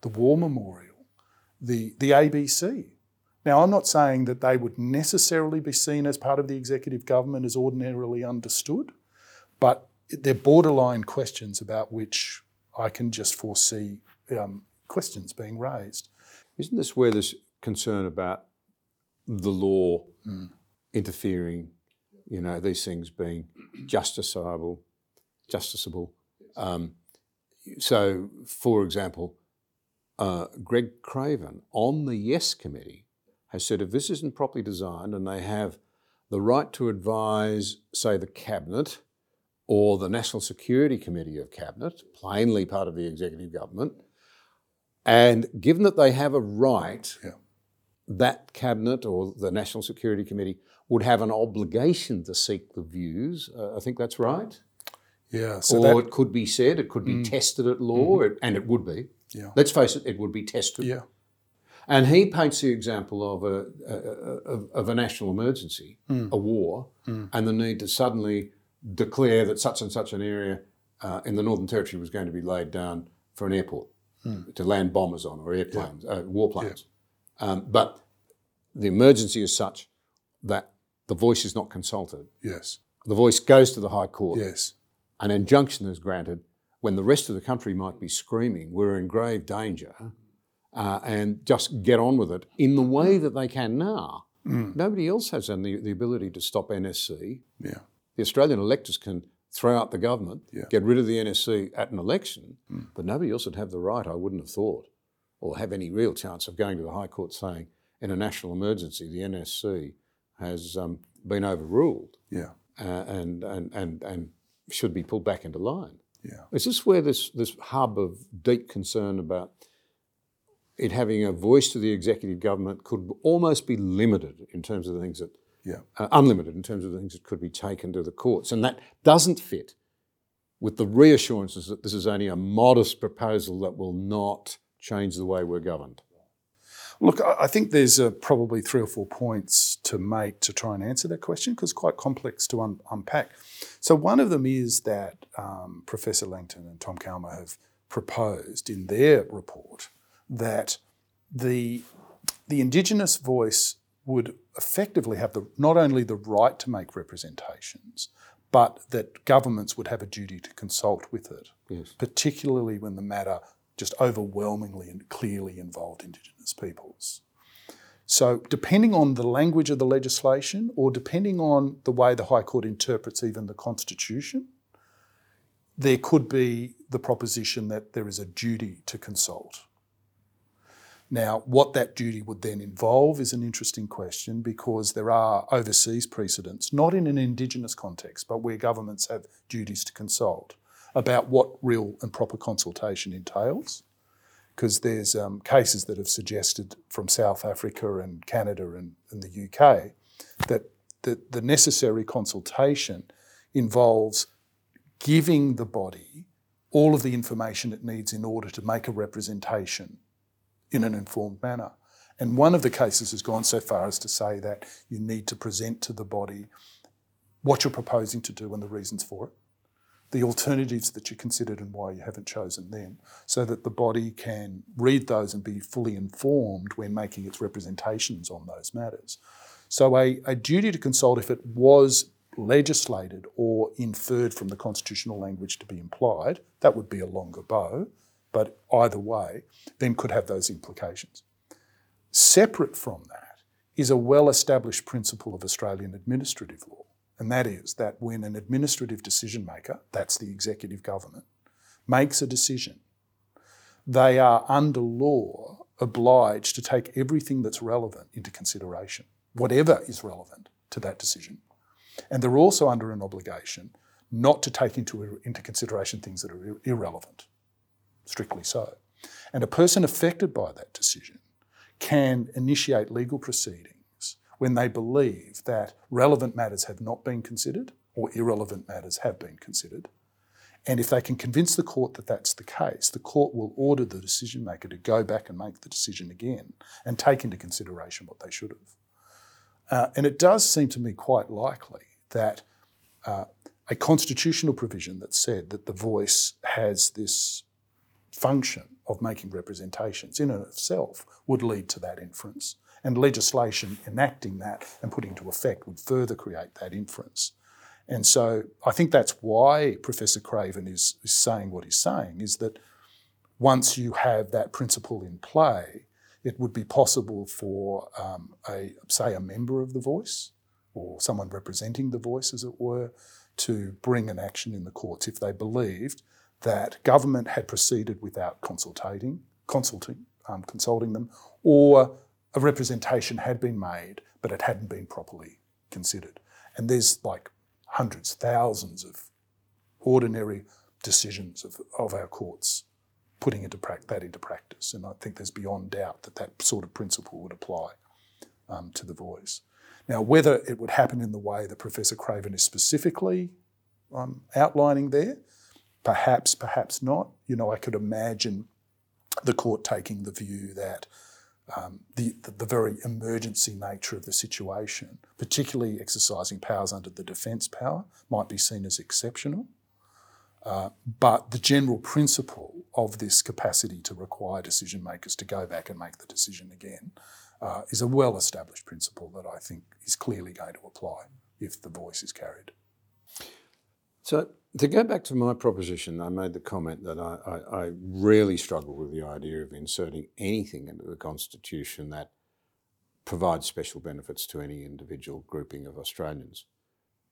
the War Memorial, the, the ABC. Now, I'm not saying that they would necessarily be seen as part of the executive government as ordinarily understood, but they're borderline questions about which I can just foresee um, questions being raised. Isn't this where there's concern about the law Hmm. interfering, you know, these things being justiciable, justiciable? Um, so, for example, uh, Greg Craven on the Yes Committee has said if this isn't properly designed and they have the right to advise, say, the Cabinet or the National Security Committee of Cabinet, plainly part of the executive government, and given that they have a right, Yeah. that cabinet or the National Security Committee would have an obligation to seek the views. Uh, I think that's right. Yeah, so or that, it could be said, it could be mm. tested at law, mm-hmm. it- and it would be. Yeah. Let's face it, it would be tested. yeah, And he paints the example of a, a, a, of a national emergency, mm. a war, mm. and the need to suddenly declare that such and such an area uh, in the Northern Territory was going to be laid down for an airport to land bombers on or airplanes, uh, warplanes. Um, but the emergency is such that the voice is not consulted. yes, The voice goes to the High Court. yes, An injunction is granted when the rest of the country might be screaming, we're in grave danger, uh, and just get on with it in the way that they can now. Nobody else has the, the ability to stop NSC. yeah, The Australian electors can throw out the government, Yeah. get rid of the NSC at an election, but nobody else would have the right, I wouldn't have thought, or have any real chance of going to the High Court saying, in a national emergency, the NSC has um, been overruled yeah, uh, and, and, and, and should be pulled back into line. yeah, Is this where this, this hub of deep concern about it having a voice to the executive government could almost be limited in terms of the things that, yeah. uh, unlimited in terms of the things that could be taken to the courts? And that doesn't fit with the reassurances that this is only a modest proposal that will not change the way we're governed. Look, I think there's uh, probably three or four points to make to try and answer that question because it's quite complex to un- unpack. So, one of them is that um, Professor Langton and Tom Calma have proposed in their report that the, the Indigenous voice would effectively have the, not only the right to make representations, but that governments would have a duty to consult with it Yes. particularly when the matter just overwhelmingly and clearly involved Indigenous peoples. So, depending on the language of the legislation or depending on the way the High Court interprets even the Constitution, there could be the proposition that there is a duty to consult. Now, what that duty would then involve is an interesting question because there are overseas precedents, not in an Indigenous context, but where governments have duties to consult about what real and proper consultation entails. Because there's um, cases that have suggested from South Africa and Canada and, and the UK that the, the necessary consultation involves giving the body all of the information it needs in order to make a representation in an informed manner. And one of the cases has gone so far as to say that you need to present to the body what you're proposing to do and the reasons for it, the alternatives that you considered and why you haven't chosen them, so that the body can read those and be fully informed when making its representations on those matters. So, a, a duty to consult, if it was legislated or inferred from the constitutional language to be implied, that would be a longer bow, but either way, then could have those implications. Separate from that is a well established principle of Australian administrative law, and that is that when an administrative decision maker, that's the executive government, makes a decision, they are under law obliged to take everything that's relevant into consideration, whatever is relevant to that decision. And they're also under an obligation not to take into, into consideration things that are irrelevant, strictly so. And a person affected by that decision can initiate legal proceedings when they believe that relevant matters have not been considered or irrelevant matters have been considered. And if they can convince the court that that's the case, the court will order the decision maker to go back and make the decision again and take into consideration what they should have. Uh, and it does seem to me quite likely that uh, a constitutional provision that said that the voice has this function of making representations in and of itself would lead to that inference. And legislation enacting that and putting into effect would further create that inference. And so I think that's why Professor Craven is, is saying what he's saying, is that once you have that principle in play, it would be possible for um, a say a member of the voice or someone representing the voice, as it were, to bring an action in the courts if they believed that government had proceeded without consulting, consulting, um, consulting them, or a representation had been made, but it hadn't been properly considered. And there's like hundreds, thousands of ordinary decisions of, of our courts putting into pra- that into practice. And I think there's beyond doubt that that sort of principle would apply um, to the voice. Now, whether it would happen in the way that Professor Craven is specifically um, outlining there, Perhaps, perhaps not. You know, I could imagine the court taking the view that um, the, the, the, very emergency nature of the situation, particularly exercising powers under the defence power, might be seen as exceptional. Uh, but the general principle of this capacity to require decision makers to go back and make the decision again uh, is a well established principle that I think is clearly going to apply if the voice is carried. So to go back to my proposition, I made the comment that I, I, I, really struggle with the idea of inserting anything into the Constitution that provides special benefits to any individual grouping of Australians.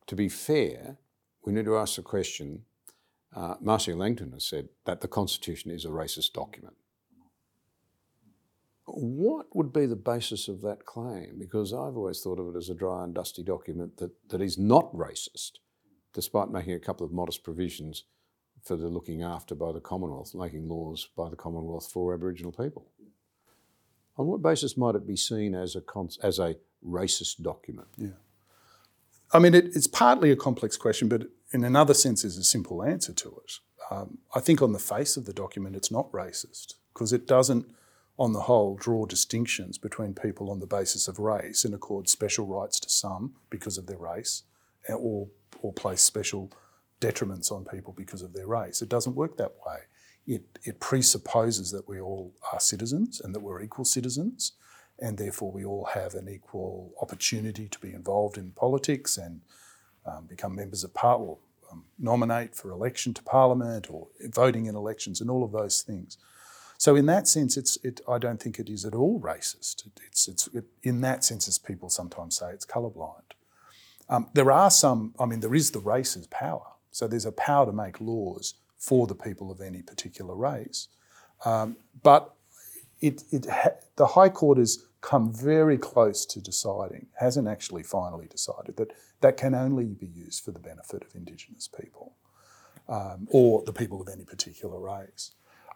To be fair, we need to ask the question uh, Marcia Langton has said that the Constitution is a racist document. What would be the basis of that claim? Because I've always thought of it as a dry and dusty document that, that is not racist despite making a couple of modest provisions for the looking after by the Commonwealth, making laws by the Commonwealth for Aboriginal people. On what basis might it be seen as a, as a racist document? Yeah. I mean, it, it's partly a complex question, but in another sense, there's a simple answer to it. Um, I think on the face of the document, it's not racist because it doesn't, on the whole, draw distinctions between people on the basis of race and accord special rights to some because of their race or or place special detriments on people because of their race. It doesn't work that way. It, it presupposes that we all are citizens and that we're equal citizens, and therefore we all have an equal opportunity to be involved in politics and um, become members of parliament, um, nominate for election to parliament or voting in elections and all of those things. So in that sense, it's, it, I don't think it is at all racist. It, it's, it's, it, in that sense, as people sometimes say, it's colourblind. Um, there are some, I mean, there is the race's power. So there's a power to make laws for the people of any particular race. Um, but it, it ha- the High Court has come very close to deciding, hasn't actually finally decided, that that can only be used for the benefit of Indigenous people um, or the people of any particular race.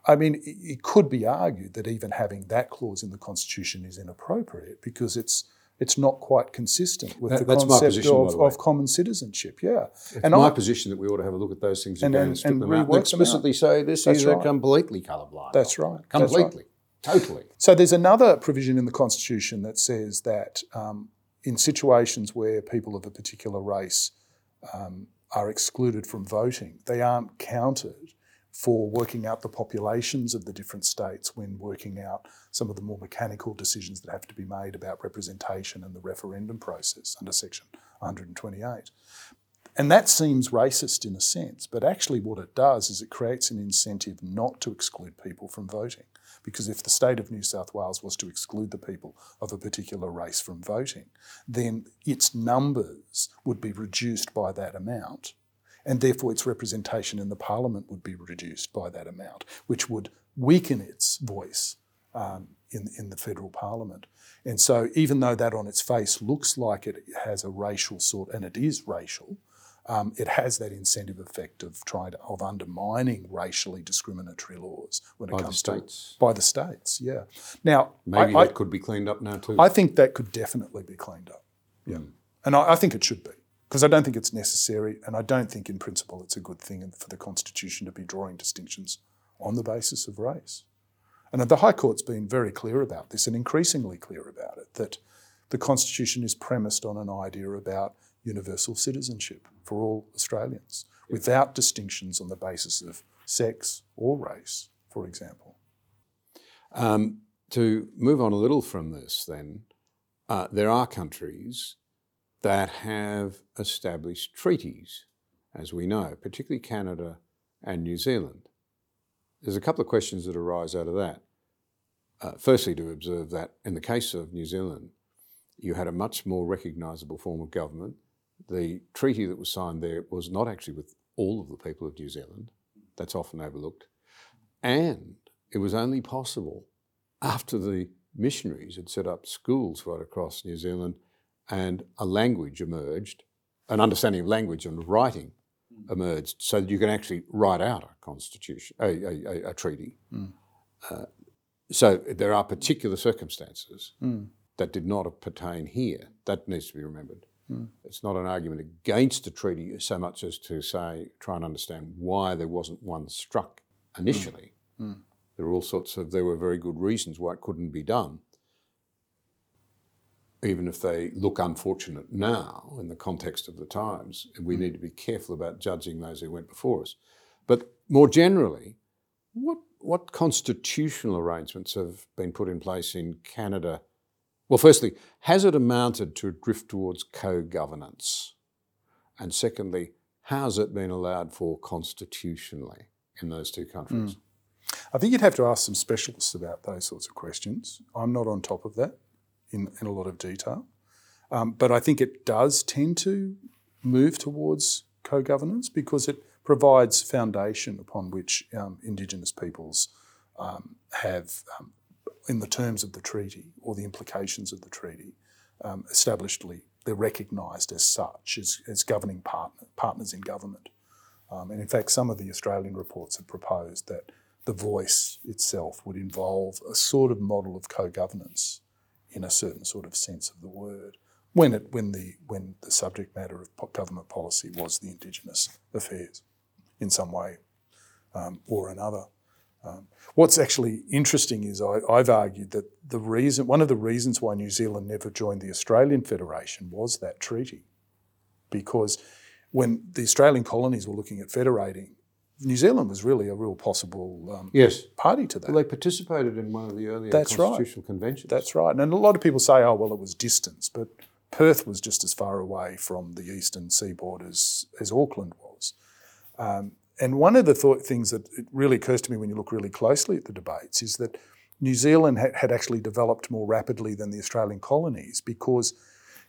I mean, it, it could be argued that even having that clause in the Constitution is inappropriate because it's it's not quite consistent with that, the concept position, of, of, common citizenship. Yeah, it's and my I, position that we ought to have a look at those things and, again and, and and and explicitly say this that's is right. completely colourblind. That's right. Completely. That's right. Totally. So there's another provision in the Constitution that says that um, in situations where people of a particular race um, are excluded from voting, they aren't counted for working out the populations of the different states when working out some of the more mechanical decisions that have to be made about representation and the referendum process under Section 128. And that seems racist in a sense, but actually, what it does is it creates an incentive not to exclude people from voting. Because if the state of New South Wales was to exclude the people of a particular race from voting, then its numbers would be reduced by that amount, and therefore its representation in the parliament would be reduced by that amount, which would weaken its voice um, in, in the federal parliament. And so, even though that on its face looks like it has a racial sort, and it is racial, um, it has that incentive effect of trying to, of undermining racially discriminatory laws when it By the comes states. to by the states. Yeah. Now, Maybe I, that could be cleaned up now too. I, I think that could definitely be cleaned up. Yeah, and I, I think it should be because I don't think it's necessary, and I don't think in principle it's a good thing for the constitution to be drawing distinctions on the basis of race. And the High Court's been very clear about this and increasingly clear about it that the Constitution is premised on an idea about universal citizenship for all Australians without distinctions on the basis of sex or race, for example. Um, to move on a little from this, then, uh, there are countries that have established treaties, as we know, particularly Canada and New Zealand. There's a couple of questions that arise out of that. Uh, firstly, to observe that in the case of New Zealand, you had a much more recognisable form of government. The treaty that was signed there was not actually with all of the people of New Zealand. That's often overlooked. And it was only possible after the missionaries had set up schools right across New Zealand and a language emerged, an understanding of language and writing hmm. emerged, so that you can actually write out a constitution, a, a, a, a treaty. Hmm. Uh, so there are particular circumstances hmm. that did not pertain here. That needs to be remembered. It's not an argument against a treaty so much as to say, try and understand why there wasn't one struck initially. There were all sorts of, there were very good reasons why it couldn't be done, even if they look unfortunate now in the context of the times. We hmm. need to be careful about judging those who went before us. But more generally, what, what constitutional arrangements have been put in place in Canada? Well, firstly, has it amounted to a drift towards co governance? And secondly, how's it been allowed for constitutionally in those two countries? Hmm. I think you'd have to ask some specialists about those sorts of questions. I'm not on top of that in, in a lot of detail. Um, but I think it does tend to move towards co governance because it provides foundation upon which um, Indigenous peoples um, have, um, in the terms of the treaty or the implications of the treaty, um, establishedly, they're recognised as such, as, as governing partner, partners in government. Um, and in fact, some of the Australian reports have proposed that the voice itself would involve a sort of model of co-governance in a certain sort of sense of the word when it when the when the subject matter of government policy was the Indigenous affairs in some way um, or another. Um, what's actually interesting is I, I've argued that the reason one of the reasons why New Zealand never joined the Australian Federation was that treaty, because when the Australian colonies were looking at federating, New Zealand was really a real possible um, Yes. party to that. Well, they participated in one of the earlier That's right. constitutional conventions. That's right. And a lot of people say, oh, well, it was distance, but Perth was just as far away from the eastern seaboard as, as Auckland was. Um, and one of the thought, things that it really occurs to me when you look really closely at the debates is that New Zealand had, had actually developed more rapidly than the Australian colonies because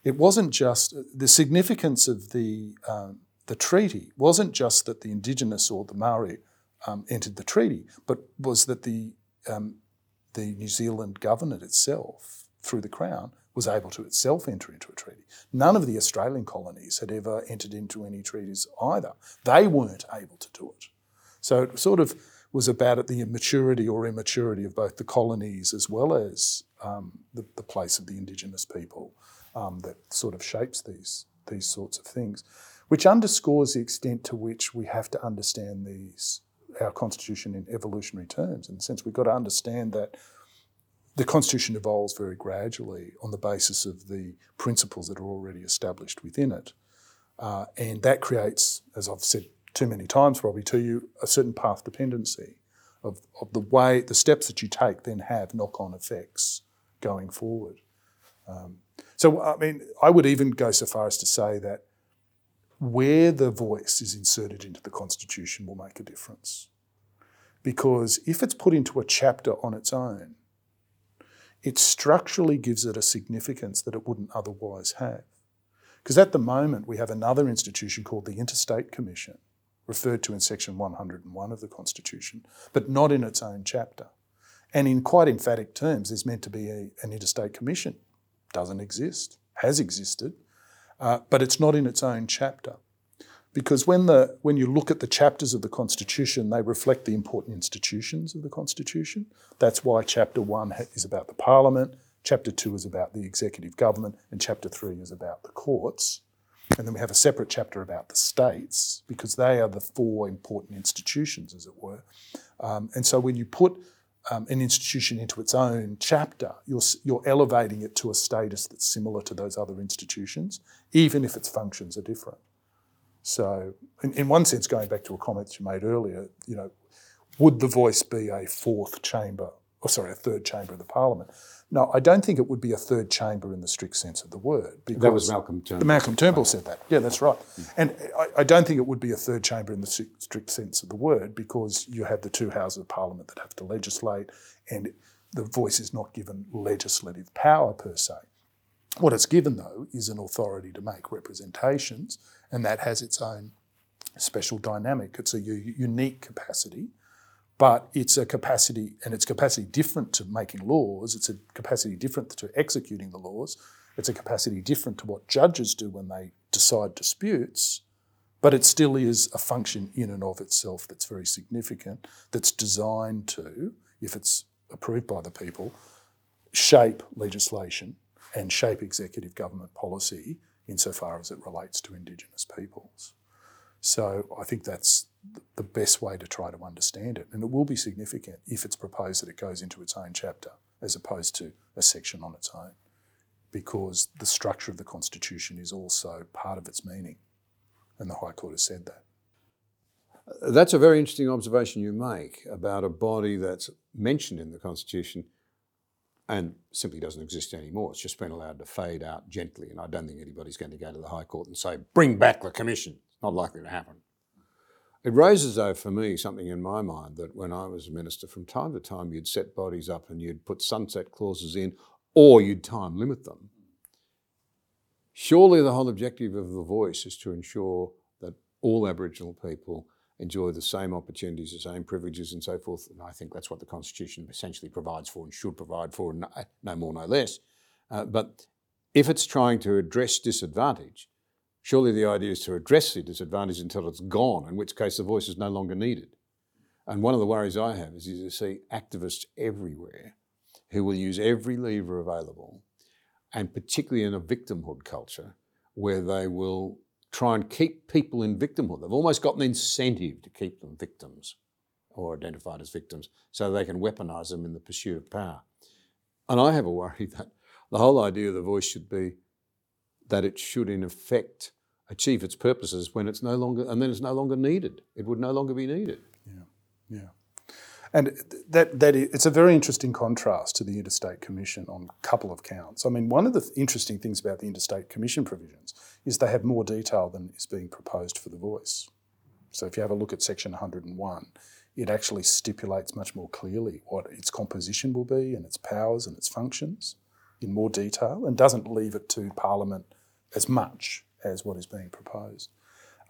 it wasn't just the significance of the um, the treaty wasn't just that the Indigenous or the Maori um, entered the treaty, but was that the um, the New Zealand government itself, through the Crown, was able to itself enter into a treaty. None of the Australian colonies had ever entered into any treaties either. They weren't able to do it. So it sort of was about the maturity or immaturity of both the colonies as well as um, the, the place of the Indigenous people um, that sort of shapes these, these sorts of things, which underscores the extent to which we have to understand these our constitution in evolutionary terms. In the sense, we've got to understand that the Constitution evolves very gradually on the basis of the principles that are already established within it. Uh, and that creates, as I've said too many times probably to you, a certain path dependency of, of the way, the steps that you take then have knock on effects going forward. Um, so, I mean, I would even go so far as to say that where the voice is inserted into the Constitution will make a difference. Because if it's put into a chapter on its own, it structurally gives it a significance that it wouldn't otherwise have. Because at the moment, we have another institution called the Interstate Commission, referred to in section 101 of the Constitution, but not in its own chapter. And in quite emphatic terms, there's meant to be a, an interstate commission. Doesn't exist, has existed, uh, but it's not in its own chapter. Because when, the, when you look at the chapters of the Constitution, they reflect the important institutions of the Constitution. That's why Chapter 1 is about the Parliament, Chapter 2 is about the executive government, and Chapter 3 is about the courts. And then we have a separate chapter about the states, because they are the four important institutions, as it were. Um, and so when you put um, an institution into its own chapter, you're, you're elevating it to a status that's similar to those other institutions, even if its functions are different. So, in, in one sense, going back to a comment you made earlier, you know, would the voice be a fourth chamber, or sorry, a third chamber of the parliament? No, I don't think it would be a third chamber in the strict sense of the word. That was Malcolm Turnbull. Malcolm Turnbull said that. Yeah, that's right. Hmm. And I, I, don't think it would be a third chamber in the strict sense of the word because you have the two houses of parliament that have to legislate, and the voice is not given legislative power per se. What it's given, though, is an authority to make representations, and that has its own special dynamic. It's a u- unique capacity but it's a capacity, and it's capacity different to making laws, it's a capacity different to executing the laws, it's a capacity different to what judges do when they decide disputes, but it still is a function in and of itself that's very significant, that's designed to, if it's approved by the people, shape legislation and shape executive government policy insofar as it relates to Indigenous peoples. So I think that's the best way to try to understand it. And it will be significant if it's proposed that it goes into its own chapter as opposed to a section on its own, because the structure of the Constitution is also part of its meaning. And the High Court has said that. That's a very interesting observation you make about a body that's mentioned in the Constitution and simply doesn't exist anymore. It's just been allowed to fade out gently. And I don't think anybody's going to go to the High Court and say, bring back the Commission. Not likely to happen. It raises, though, for me, something in my mind that when I was a minister, from time to time you'd set bodies up and you'd put sunset clauses in, or you'd time limit them. Surely the whole objective of the voice is to ensure that all Aboriginal people enjoy the same opportunities, the same privileges, and so forth. And I think that's what the Constitution essentially provides for and should provide for, no, no more, no less. Uh, but if it's trying to address disadvantage, Surely the idea is to address the disadvantage until it's gone, in which case the voice is no longer needed. And one of the worries I have is to see activists everywhere who will use every lever available, and particularly in a victimhood culture, where they will try and keep people in victimhood. They've almost got an incentive to keep them victims or identified as victims so they can weaponize them in the pursuit of power. And I have a worry [LAUGHS] that the whole idea of the voice should be that it should, in effect, achieve its purposes when it's no longer, and then it's no longer needed. It would no longer be needed. Yeah, yeah. And that, that it's a very interesting contrast to the Interstate Commission on a couple of counts. I mean, one of the interesting things about the Interstate Commission provisions is they have more detail than is being proposed for the voice. So if you have a look at section 101, it actually stipulates much more clearly what its composition will be and its powers and its functions in more detail and doesn't leave it to Parliament as much as what is being proposed.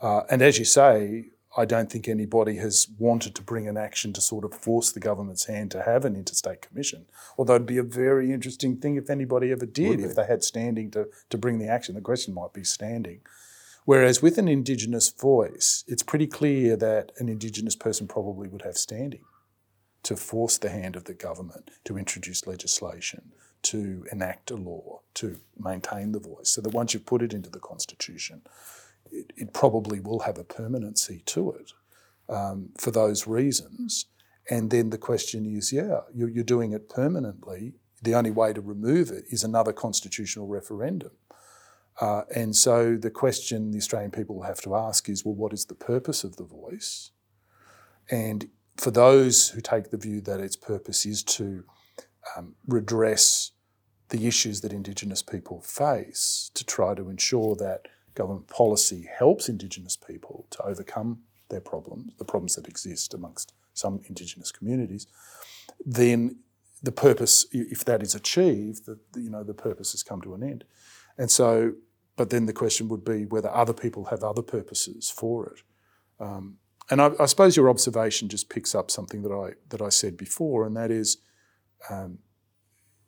Uh, and as you say, I don't think anybody has wanted to bring an action to sort of force the government's hand to have an interstate commission. Although it'd be a very interesting thing if anybody ever did, if they had standing to, to bring the action. The question might be standing. Whereas with an Indigenous voice, it's pretty clear that an Indigenous person probably would have standing to force the hand of the government to introduce legislation, to enact a law, to maintain the voice, so that once you put it into the Constitution, it, it probably will have a permanency to it um, for those reasons. And then the question is, yeah, you're, you're doing it permanently. the only way to remove it is another constitutional referendum. Uh, and so the question the Australian people will have to ask is well, what is the purpose of the voice? And for those who take the view that its purpose is to um, redress the issues that Indigenous people face, to try to ensure that government policy helps Indigenous people to overcome their problems, the problems that exist amongst some Indigenous communities, then the purpose, if that is achieved, that you know the purpose has come to an end. And so, but then the question would be whether other people have other purposes for it. Um, and I, I, suppose your observation just picks up something that I that I said before, and that is um,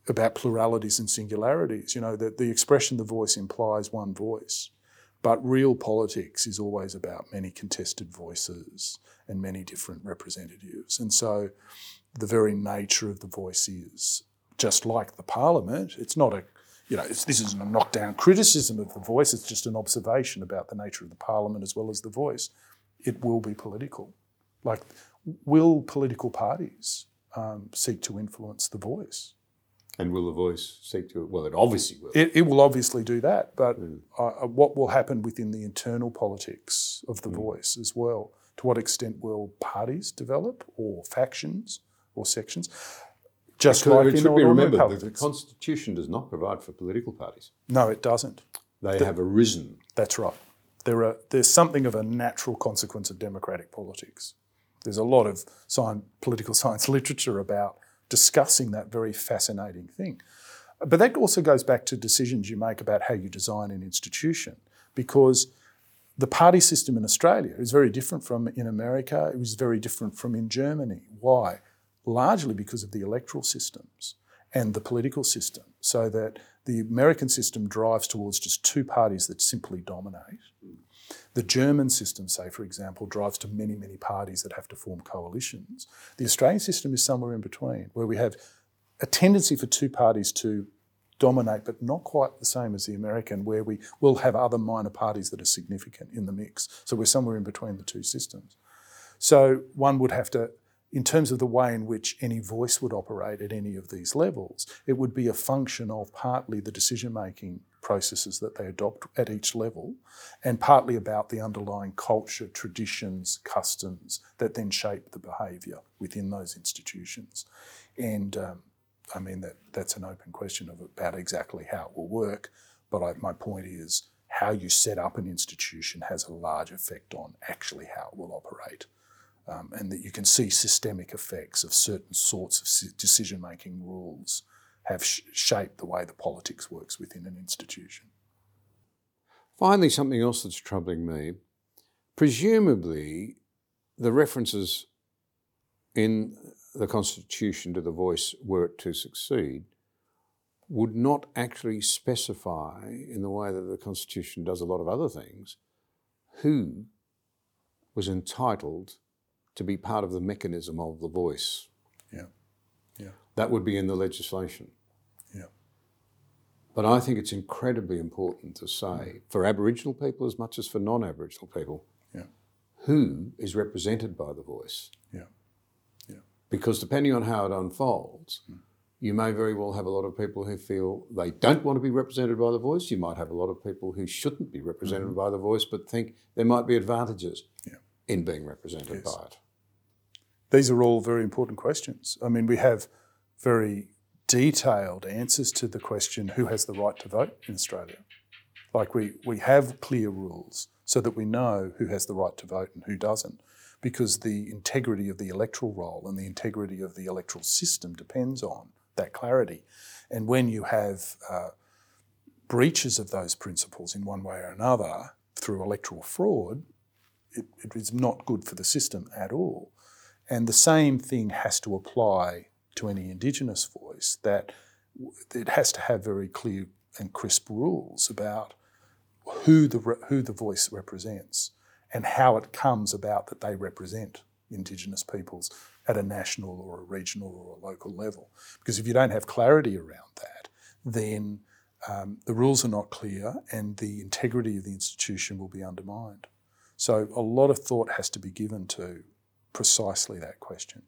about pluralities and singularities. You know, that the expression the voice implies one voice, but real politics is always about many contested voices and many different representatives. And so, the very nature of the voice is just like the parliament. It's not a you know, this isn't a knockdown criticism of the voice, it's just an observation about the nature of the parliament as well as the voice it will be political. Like, will political parties um, seek to influence the voice? And will the voice seek to? Well, it obviously will. It, it will obviously do that, but mm. uh, what will happen within the internal politics of the mm. voice as well? To what extent will parties develop, or factions, or sections? Just because like it should be remembered that the Constitution does not provide for political parties. No, it doesn't. They the, have arisen. That's right there are, there's something of a natural consequence of democratic politics. There's a lot of science, political science literature about discussing that very fascinating thing. But that also goes back to decisions you make about how you design an institution, because the party system in Australia is very different from in America, it was very different from in Germany. Why? Largely because of the electoral systems and the political system, so that the American system drives towards just two parties that simply dominate. The German system, say, for example, drives to many, many parties that have to form coalitions. The Australian system is somewhere in between, where we have a tendency for two parties to dominate, but not quite the same as the American, where we will have other minor parties that are significant in the mix. So we're somewhere in between the two systems. So one would have to in terms of the way in which any voice would operate at any of these levels, it would be a function of partly the decision making processes that they adopt at each level, and partly about the underlying culture, traditions, customs that then shape the behaviour within those institutions. And um, I mean, that, that's an open question of about exactly how it will work, but I, my point is how you set up an institution has a large effect on actually how it will operate um, and that you can see systemic effects of certain sorts of decision making rules have sh- shaped the way the politics works within an institution. Finally, something else that's troubling me presumably, the references in the Constitution to the voice, were it to succeed, would not actually specify, in the way that the Constitution does a lot of other things, who was entitled to be part of the mechanism of the voice. Yeah. Yeah. That would be in the legislation. But I think it's incredibly important to say, for Aboriginal people as much as for non Aboriginal people, yeah. who is represented by the voice. Yeah. Yeah. Because depending on how it unfolds, mm. you may very well have a lot of people who feel they don't want to be represented by the voice. You might have a lot of people who shouldn't be represented mm-hmm. by the voice but think there might be advantages yeah. in being represented yes. by it. These are all very important questions. I mean, we have very detailed answers to the question who has the right to vote in Australia. Like we, we have clear rules so that we know who has the right to vote and who doesn't, because the integrity of the electoral roll and the integrity of the electoral system depends on that clarity. And when you have uh, breaches of those principles in one way or another through electoral fraud, it, it is not good for the system at all. And the same thing has to apply to any Indigenous voice, that it has to have very clear and crisp rules about who the, who the voice represents and how it comes about that they represent Indigenous peoples at a national or a regional or a local level. Because if you don't have clarity around that, then um, the rules are not clear and the integrity of the institution will be undermined. So a lot of thought has to be given to precisely that question.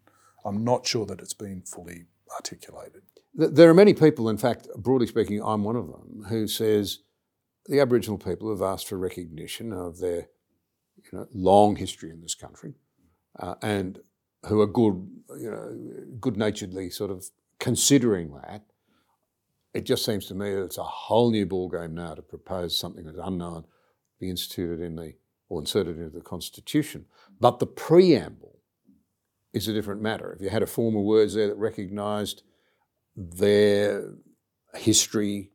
I'm not sure that it's been fully articulated. There are many people, in fact, broadly speaking, I'm one of them, who says the Aboriginal people have asked for recognition of their you know, long history in this country uh, and who are good, you know, good-naturedly sort of considering that. It just seems to me that it's a whole new ballgame now to propose something that's unknown, be instituted in the or inserted into the Constitution. But the preamble is a different matter. If you had a form of words there that recognised their history,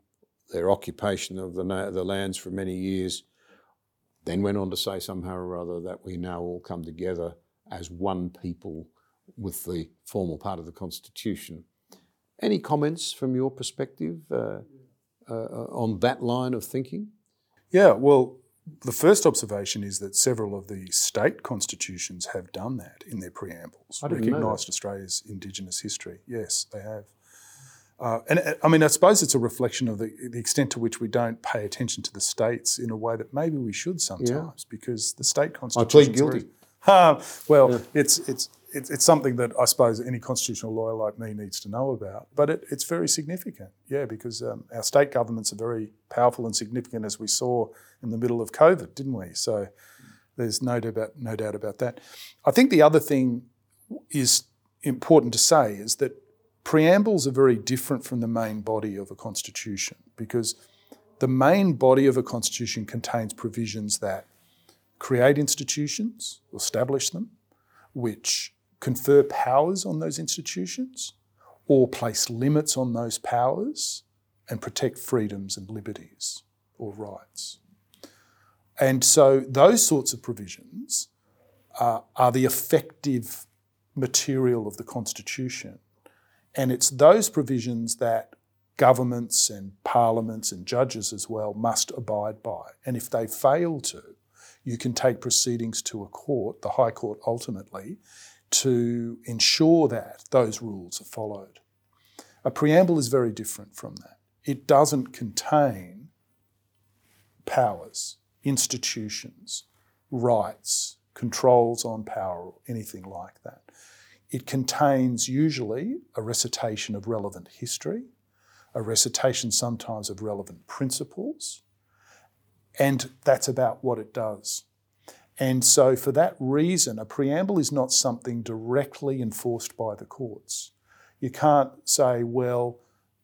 their occupation of the, the lands for many years, then went on to say somehow or other that we now all come together as one people with the formal part of the Constitution. Any comments from your perspective uh, uh, on that line of thinking? Yeah, well, the first observation is that several of the state constitutions have done that in their preambles, recognised Australia's Indigenous history. Yes, they have. Uh, and uh, I mean, I suppose it's a reflection of the, the, extent to which we don't pay attention to the states in a way that maybe we should sometimes, yeah. because the state constitution. I plead guilty. Uh, [LAUGHS] well, yeah. it's it's it's, something that I suppose any constitutional lawyer like me needs to know about. But it, it's very significant, yeah, because um, our state governments are very powerful and significant, as we saw in the middle of COVID, didn't we? So there's no doubt about, no doubt about that. I think the other thing is important to say is that preambles are very different from the main body of a constitution because the main body of a constitution contains provisions that create institutions, establish them, which confer powers on those institutions or place limits on those powers and protect freedoms and liberties or rights. And so those sorts of provisions uh, are the effective material of the Constitution. And it's those provisions that governments and parliaments and judges as well must abide by. And if they fail to, you can take proceedings to a court, the High Court ultimately, to ensure that those rules are followed. A preamble is very different from that. It doesn't contain powers, institutions, rights, controls on power, or anything like that. It contains usually a recitation of relevant history, a recitation sometimes of relevant principles, and that's about what it does. And so, for that reason, a preamble is not something directly enforced by the courts. You can't say, well,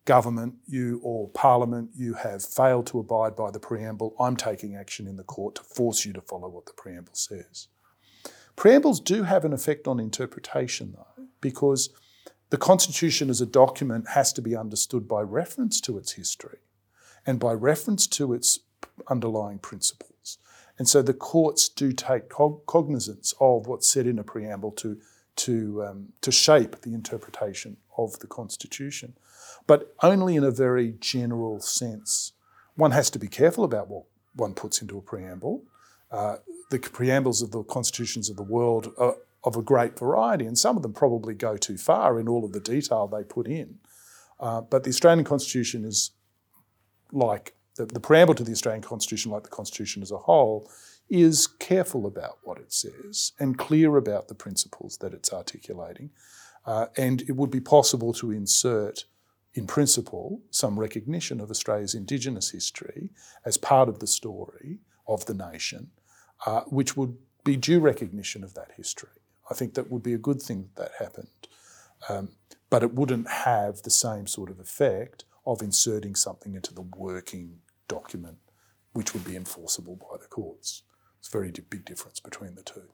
government, you or parliament, you have failed to abide by the preamble. I'm taking action in the court to force you to follow what the preamble says. Preambles do have an effect on interpretation, though, because the Constitution as a document has to be understood by reference to its history and by reference to its underlying principles. And so the courts do take cognizance of what's said in a preamble to, to, um, to shape the interpretation of the Constitution, but only in a very general sense. One has to be careful about what one puts into a preamble. Uh, the preambles of the constitutions of the world are of a great variety, and some of them probably go too far in all of the detail they put in. Uh, but the Australian Constitution is like the, the preamble to the Australian Constitution, like the Constitution as a whole, is careful about what it says and clear about the principles that it's articulating. Uh, and it would be possible to insert, in principle, some recognition of Australia's Indigenous history as part of the story of the nation, uh, which would be due recognition of that history. I think that would be a good thing that that happened. Um, but it wouldn't have the same sort of effect of inserting something into the working document, which would be enforceable by the courts. It's a very big difference between the two.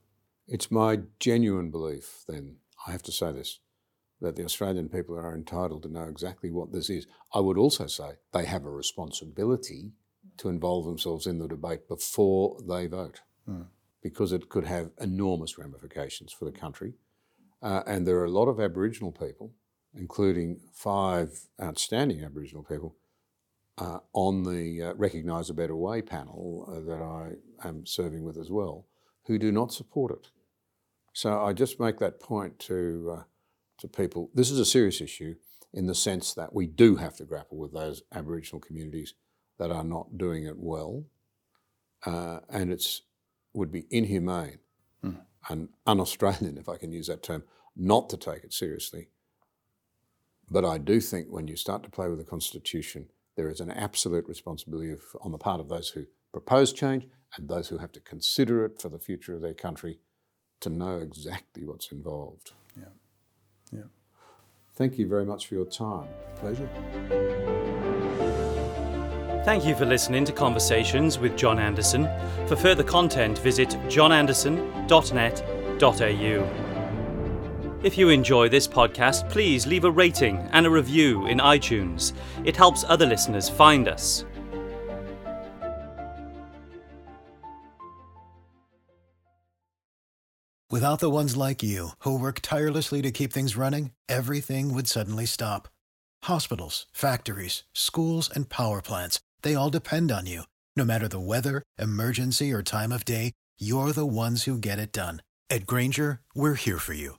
It's my genuine belief, then, I have to say this, that the Australian people are entitled to know exactly what this is. I would also say they have a responsibility to involve themselves in the debate before they vote, mm. because it could have enormous ramifications for the country. Uh, and there are a lot of Aboriginal people including five outstanding Aboriginal people, uh, on the uh, Recognise a Better Way panel uh, that I am serving with as well, who do not support it. So I just make that point to, uh, to people. This is a serious issue in the sense that we do have to grapple with those Aboriginal communities that are not doing it well, uh, and it's would be inhumane mm. and un-Australian, [LAUGHS] if I can use that term, not to take it seriously But I do think when you start to play with the Constitution, there is an absolute responsibility of, on the part of those who propose change and those who have to consider it for the future of their country to know exactly what's involved. Yeah. Yeah. Thank you very much for your time. Pleasure. Thank you for listening to Conversations with John Anderson. For further content, visit johnanderson.net.au. If you enjoy this podcast, please leave a rating and a review in iTunes. It helps other listeners find us. Without the ones like you, who work tirelessly to keep things running, everything would suddenly stop. Hospitals, factories, schools, and power plants, they all depend on you. No matter the weather, emergency, or time of day, you're the ones who get it done. At Grainger, we're here for you